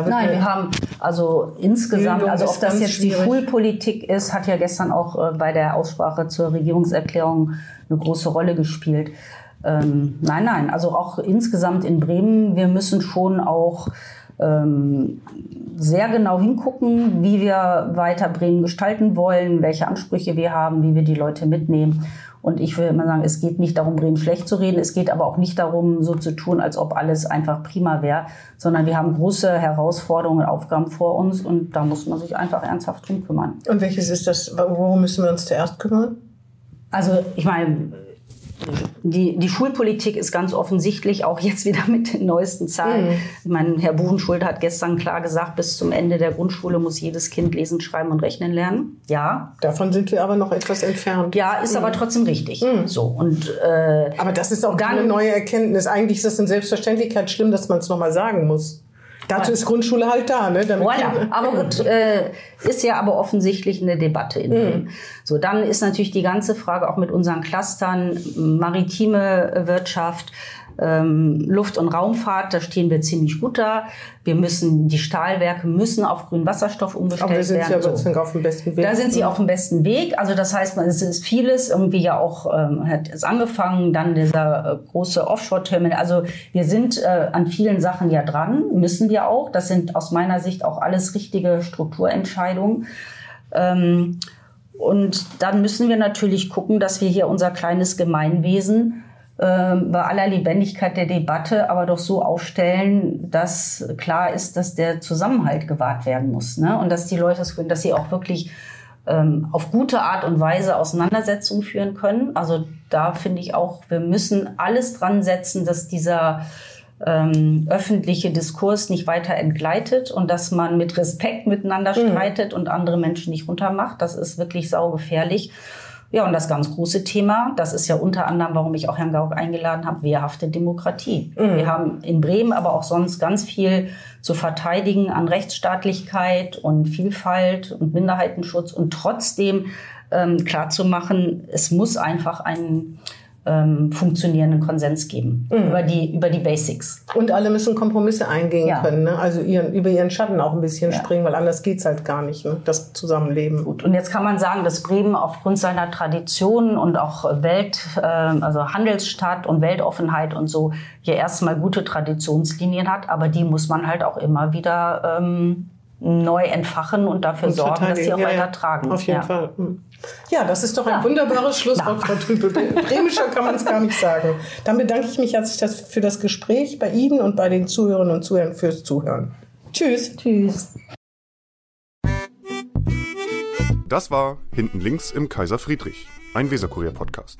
Nein, wir haben also insgesamt, Bildung also ob das jetzt schwierig. die Schulpolitik ist, hat ja gestern auch äh, bei der Aussprache zur Regierungserklärung eine große Rolle gespielt. Ähm, nein, nein, also auch insgesamt in Bremen, wir müssen schon auch ähm, sehr genau hingucken, wie wir weiter Bremen gestalten wollen, welche Ansprüche wir haben, wie wir die Leute mitnehmen. Und ich würde immer sagen, es geht nicht darum, Bremen schlecht zu reden. Es geht aber auch nicht darum, so zu tun, als ob alles einfach prima wäre, sondern wir haben große Herausforderungen und Aufgaben vor uns und da muss man sich einfach ernsthaft drum kümmern. Und welches ist das? Worum müssen wir uns zuerst kümmern? Also ich meine, die, die Schulpolitik ist ganz offensichtlich auch jetzt wieder mit den neuesten Zahlen. Mhm. Ich meine, Herr Buchenschulte hat gestern klar gesagt, bis zum Ende der Grundschule muss jedes Kind lesen, schreiben und rechnen lernen. Ja. Davon sind wir aber noch etwas entfernt. Ja, ist mhm. aber trotzdem richtig. Mhm. So und äh, aber das ist auch dann, eine neue Erkenntnis. Eigentlich ist das in Selbstverständlichkeit schlimm, dass man es noch mal sagen muss. Dazu ist Grundschule halt da, ne? Damit voilà. Aber gut, äh, ist ja aber offensichtlich eine Debatte in. Mhm. So, dann ist natürlich die ganze Frage auch mit unseren Clustern, maritime Wirtschaft, ähm, Luft- und Raumfahrt, da stehen wir ziemlich gut da. Wir müssen, die Stahlwerke müssen auf grünen Wasserstoff umgestellt werden. Aber sind werden. Sie ja so. auf dem besten Weg. Da sind sie auf dem besten Weg. Also das heißt, es ist vieles irgendwie ja auch, ähm, hat es angefangen, dann dieser äh, große Offshore-Terminal. Also wir sind äh, an vielen Sachen ja dran, müssen wir auch. Das sind aus meiner Sicht auch alles richtige Strukturentscheidungen. Ähm, und dann müssen wir natürlich gucken, dass wir hier unser kleines Gemeinwesen bei aller Lebendigkeit der Debatte aber doch so aufstellen, dass klar ist, dass der Zusammenhalt gewahrt werden muss. Ne? Und dass die Leute das können, dass sie auch wirklich ähm, auf gute Art und Weise Auseinandersetzungen führen können. Also da finde ich auch, wir müssen alles dran setzen, dass dieser ähm, öffentliche Diskurs nicht weiter entgleitet und dass man mit Respekt miteinander mhm. streitet und andere Menschen nicht runtermacht. Das ist wirklich saugefährlich. Ja, und das ganz große Thema, das ist ja unter anderem, warum ich auch Herrn Gauck eingeladen habe, wehrhafte Demokratie. Mhm. Wir haben in Bremen aber auch sonst ganz viel zu verteidigen an Rechtsstaatlichkeit und Vielfalt und Minderheitenschutz und trotzdem ähm, klar es muss einfach einen ähm, funktionierenden Konsens geben mhm. über die über die Basics. Und alle müssen Kompromisse eingehen ja. können, ne? also ihren, über ihren Schatten auch ein bisschen ja. springen, weil anders geht's halt gar nicht, ne? das Zusammenleben. Gut. Und jetzt kann man sagen, dass Bremen aufgrund seiner Tradition und auch Welt, äh, also Handelsstadt und Weltoffenheit und so hier erstmal gute Traditionslinien hat, aber die muss man halt auch immer wieder ähm, neu entfachen und dafür und sorgen, dass sie auch ja, weiter tragen. Auf jeden Fall. Hm. Ja, das ist doch ein ja. wunderbares Schlusswort, Frau Trüpel. Bremischer kann man es gar nicht sagen. Dann bedanke ich mich herzlich für das Gespräch bei Ihnen und bei den Zuhörerinnen und Zuhörern fürs Zuhören. Tschüss. Tschüss. Das war Hinten links im Kaiser Friedrich, ein Weserkurier-Podcast.